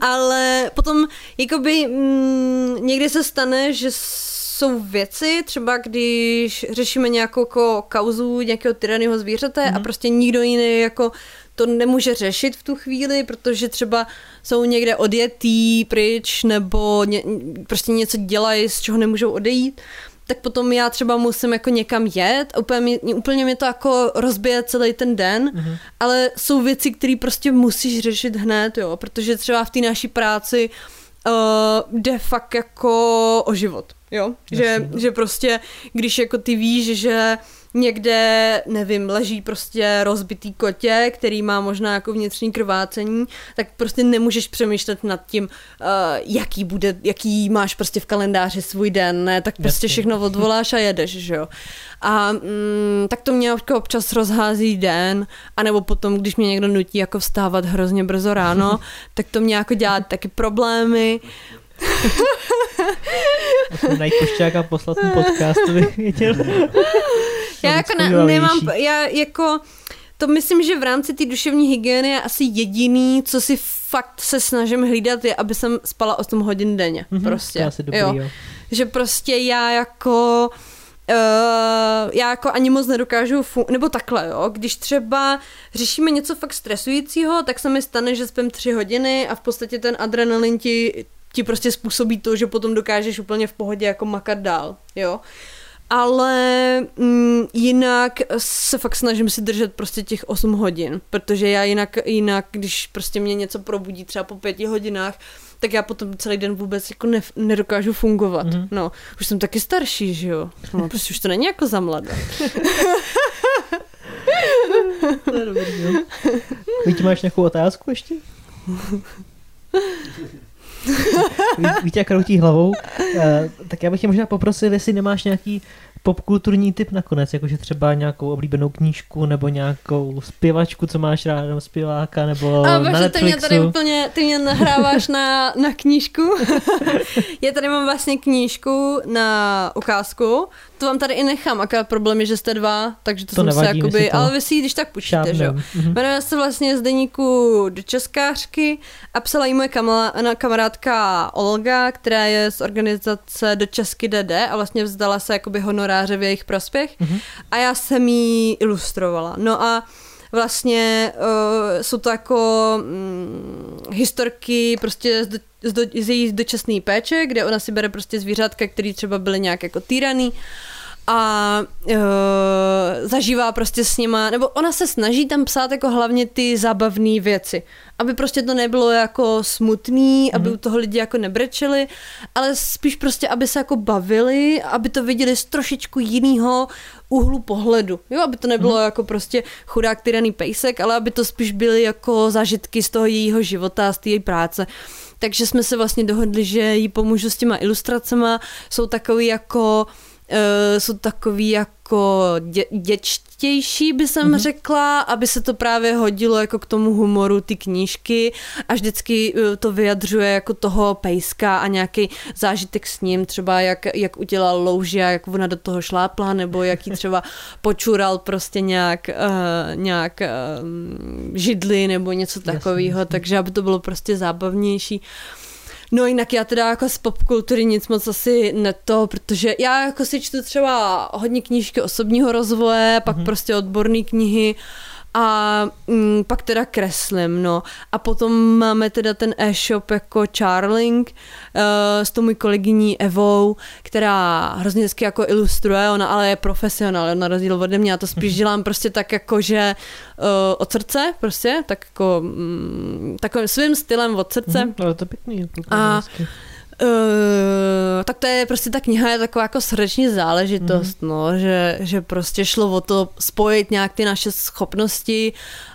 Ale potom, jakoby, mm, někdy se stane, že jsou věci, třeba když řešíme nějakou jako kauzu nějakého tyranyho zvířete mm-hmm. a mhm. prostě nikdo jiný jako to nemůže řešit v tu chvíli, protože třeba jsou někde odjetý pryč nebo ně, prostě něco dělají, z čeho nemůžou odejít, tak potom já třeba musím jako někam jet, úplně, úplně mě to jako rozbije celý ten den, mm-hmm. ale jsou věci, které prostě musíš řešit hned, jo, protože třeba v té naší práci uh, jde fakt jako o život, jo, Jasně, že, že prostě, když jako ty víš, že někde, nevím, leží prostě rozbitý kotě, který má možná jako vnitřní krvácení, tak prostě nemůžeš přemýšlet nad tím, uh, jaký bude, jaký máš prostě v kalendáři svůj den, ne, tak prostě všechno odvoláš a jedeš, že jo. A mm, tak to mě jako občas rozhází den, anebo potom, když mě někdo nutí jako vstávat hrozně brzo ráno, tak to mě jako dělá taky problémy. Najít pošťák a poslat mu podcast, to bych věděl. já jako na, nemám, já jako, to myslím, že v rámci té duševní hygieny je asi jediný, co si fakt se snažím hlídat, je, aby jsem spala 8 hodin denně. Mm-hmm, prostě. To asi dobrý, jo. jo. Že prostě já jako... Uh, já jako ani moc nedokážu, fun- nebo takhle, jo, když třeba řešíme něco fakt stresujícího, tak se mi stane, že spím tři hodiny a v podstatě ten adrenalin ti, ti prostě způsobí to, že potom dokážeš úplně v pohodě jako makat dál, jo. Uh, ale mm, jinak se fakt snažím si držet prostě těch 8 hodin, protože já jinak, jinak, když prostě mě něco probudí třeba po pěti hodinách, tak já potom celý den vůbec jako ne, nedokážu fungovat. Mm-hmm. No, už jsem taky starší, že jo? No, prostě už to není jako za mladé. to je dobrý, jo. Víte, máš nějakou otázku ještě? Jak kroutí hlavou, uh, tak já bych tě možná poprosil, jestli nemáš nějaký popkulturní typ nakonec, jakože třeba nějakou oblíbenou knížku nebo nějakou zpěvačku, co máš rád, nebo zpěváka, nebo A, na Netflixu. ty mě tady úplně, ty mě nahráváš na, na knížku. já tady mám vlastně knížku na ukázku, to vám tady i nechám, aká problém je, že jste dva, takže to, to jsem nevadí, se jakoby, to ale vy si ji když tak počíte, že jo. Mm-hmm. Jmenuje se vlastně z deníku do Českářky a psala jí moje kamarádka Olga, která je z organizace do Česky DD a vlastně vzdala se jakoby honoráře v jejich prospěch mm-hmm. a já jsem jí ilustrovala. No a vlastně uh, jsou to jako um, historky prostě z, do, z, do, z její dočasné péče, kde ona si bere prostě zvířátka, které třeba byly nějak jako týraný a uh, zažívá prostě s nima, nebo ona se snaží tam psát jako hlavně ty zábavné věci, aby prostě to nebylo jako smutný, mm-hmm. aby u toho lidi jako nebrečeli, ale spíš prostě, aby se jako bavili, aby to viděli z trošičku jiného úhlu pohledu, jo, aby to nebylo mm-hmm. jako prostě chudák tyraný pejsek, ale aby to spíš byly jako zážitky z toho jejího života, z té její práce. Takže jsme se vlastně dohodli, že jí pomůžu s těma ilustracema, jsou takový jako uh, jsou takový jako dě, děčtější, by jsem mm-hmm. řekla, aby se to právě hodilo jako k tomu humoru ty knížky a vždycky uh, to vyjadřuje jako toho pejska a nějaký zážitek s ním, třeba jak, jak udělal louži a jak ona do toho šlápla, nebo jaký třeba počural prostě nějak, uh, nějak uh, židly nebo něco takového, takže aby to bylo prostě zábavnější. No jinak já teda jako z popkultury nic moc asi neto, protože já jako si čtu třeba hodně knížky osobního rozvoje, pak mm-hmm. prostě odborné knihy a mm, pak teda kreslím, no. A potom máme teda ten e-shop jako Charling uh, s tou mojí kolegyní Evou, která hrozně hezky jako ilustruje, ona ale je profesionál, na rozdíl ode mě, já to spíš mhm. dělám prostě tak jako, že uh, od srdce, prostě, tak jako mm, takovým svým stylem od srdce. Mm, ale to je pěkný. To a, hezky. Uh, tak to je prostě ta kniha je taková jako srdeční záležitost, mm-hmm. no, že, že prostě šlo o to spojit nějak ty naše schopnosti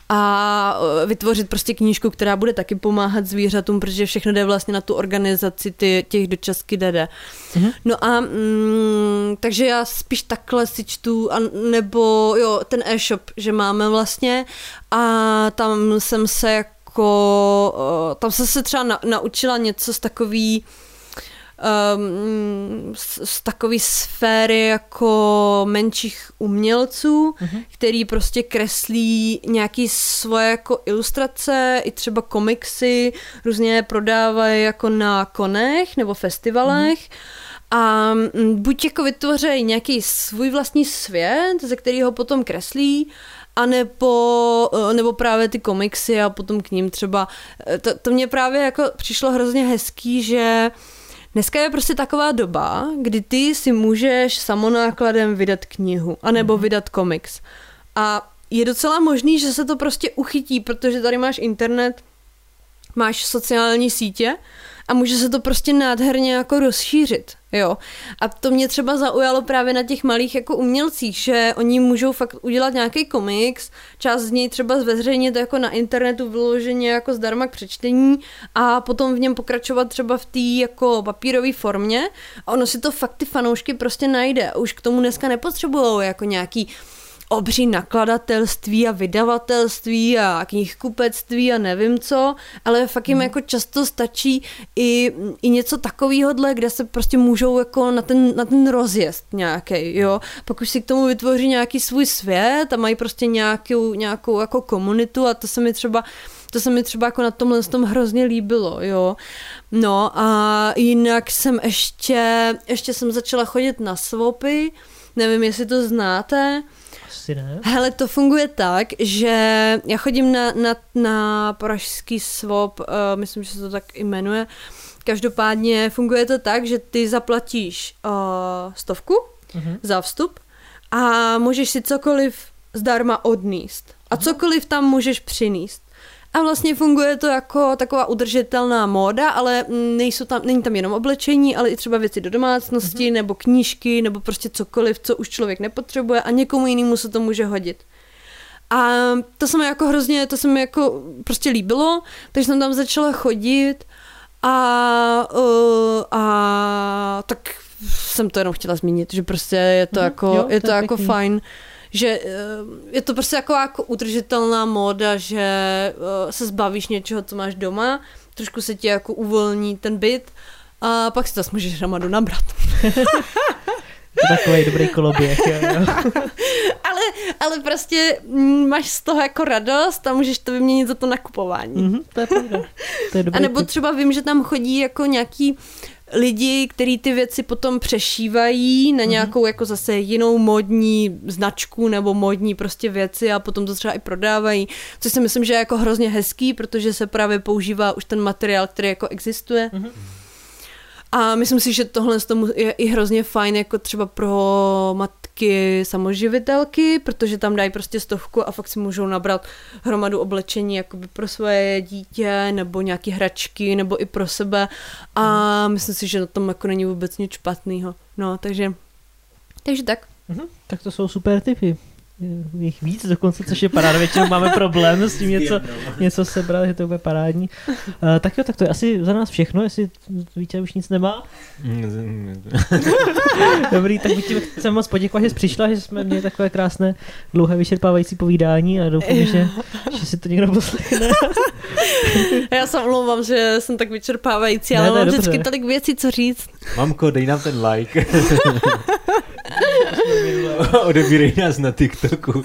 a eh, vytvořit prostě knížku, která bude taky pomáhat zvířatům, protože všechno jde vlastně na tu organizaci ty, těch dočasky DD. Mm-hmm. No a mm, takže já spíš takhle si čtu, a, nebo jo, ten e-shop, že máme vlastně a tam jsem se jako, uh, tam jsem se třeba na, naučila něco z takový um, z, z takové sféry jako menších umělců, uh-huh. který prostě kreslí nějaký svoje jako ilustrace, i třeba komiksy, různě prodávají jako na konech nebo festivalech. Uh-huh. A buď jako vytvořejí nějaký svůj vlastní svět, ze kterého potom kreslí, a nebo, eh, nebo právě ty komiksy a potom k ním třeba. Eh, to, to mě právě jako přišlo hrozně hezký, že uh, Dneska je prostě taková doba, kdy ty si můžeš samonákladem vydat knihu, anebo mm. vydat komiks. A je docela možný, že se to prostě uchytí, protože tady máš internet, máš sociální sítě a může se to prostě nádherně jako rozšířit, jo. A to mě třeba zaujalo právě na těch malých jako umělcích, že oni můžou fakt udělat nějaký komiks, část z něj třeba zveřejnit jako na internetu vyloženě jako zdarma k přečtení a potom v něm pokračovat třeba v té jako papírové formě a ono si to fakt ty fanoušky prostě najde. Už k tomu dneska nepotřebují jako nějaký obří nakladatelství a vydavatelství a knihkupectví a nevím co, ale fakt jim hmm. jako často stačí i, i něco takového, kde se prostě můžou jako na ten, na ten rozjezd nějaký, jo. Pak už si k tomu vytvoří nějaký svůj svět a mají prostě nějakou, nějakou jako komunitu a to se mi třeba to se mi třeba jako na tomhle tom hrozně líbilo, jo. No a jinak jsem ještě, ještě jsem začala chodit na swapy, nevím, jestli to znáte, asi ne. Hele, to funguje tak, že já chodím na, na, na pražský swap, uh, myslím, že se to tak jmenuje. Každopádně funguje to tak, že ty zaplatíš uh, stovku uh-huh. za vstup a můžeš si cokoliv zdarma odníst. A cokoliv tam můžeš přinést. A vlastně funguje to jako taková udržitelná móda, ale nejsou tam, není tam jenom oblečení, ale i třeba věci do domácnosti, mm-hmm. nebo knížky, nebo prostě cokoliv, co už člověk nepotřebuje a někomu jinému se to může hodit. A to se mi jako hrozně, to se mi jako prostě líbilo, takže jsem tam začala chodit a, uh, a tak jsem to jenom chtěla zmínit, že prostě je to mm, jako, jo, je to, to je jako fajn že eh, je to prostě jako, jako udržitelná móda, že eh, se zbavíš něčeho, co máš doma, trošku se ti jako uvolní ten byt a pak si to můžeš hromadu nabrat. Takový dobrý koloběh. Jo, jo. ale, ale prostě máš z toho jako radost a můžeš to vyměnit za to nakupování. Mm-hmm, to je To je dobrý a nebo třeba vím, že tam chodí jako nějaký lidi, kteří ty věci potom přešívají na mhm. nějakou mm-hmm. jako zase jinou modní značku nebo modní prostě věci a potom to třeba i prodávají, což si myslím, že je jako hrozně hezký, protože se právě používá už ten materiál, který jako existuje. Mm-hmm. A myslím si, že tohle je i hrozně fajn jako třeba pro matky samoživitelky, protože tam dají prostě stovku a fakt si můžou nabrat hromadu oblečení jakoby pro svoje dítě nebo nějaké hračky nebo i pro sebe a mhm. myslím si, že na tom jako není vůbec nic špatného. No, takže, takže tak. Mhm, tak to jsou super typy jich víc dokonce, což je paráda. Většinou máme problém s tím něco, něco sebrat, že to bude parádní. Uh, tak jo, tak to je asi za nás všechno, jestli Vítě už nic nemá. Dobrý, tak bych ti chcem moc poděkovat, že jsi přišla, že jsme měli takové krásné, dlouhé, vyčerpávající povídání a doufám, že, že si to někdo poslechne. Já se omlouvám, že jsem tak vyčerpávající, ale ne, mám vždycky tolik věcí, co říct. Mamko, dej nám ten like. Odebírej nás na TikToku.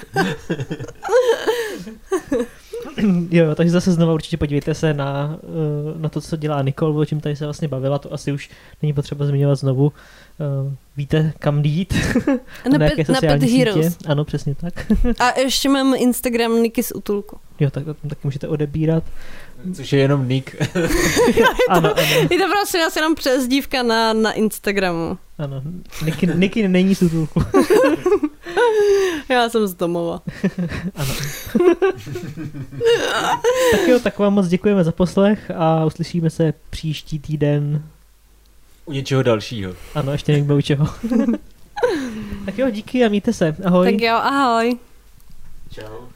jo, takže zase znova určitě podívejte se na, eh, na to, co dělá Nikol, o čem tady se vlastně bavila, to asi už není potřeba zmiňovat znovu. Eh, Víte, kam jít? Na, na pet, jaké na Pet sítě? Heroes. Ano, přesně tak. A ještě mám Instagram Niky z útulku. Jo, tak tak můžete odebírat. Což je jenom Nick. Ano, ano, Je to prostě asi jenom přezdívka na, na Instagramu. ano. Niky, Niky není z. Já jsem z domova. Ano. tak jo, tak vám moc děkujeme za poslech a uslyšíme se příští týden. U něčeho dalšího. Ano, ještě někdo u čeho. tak jo, díky a mějte se. Ahoj. Tak jo, ahoj. Čau.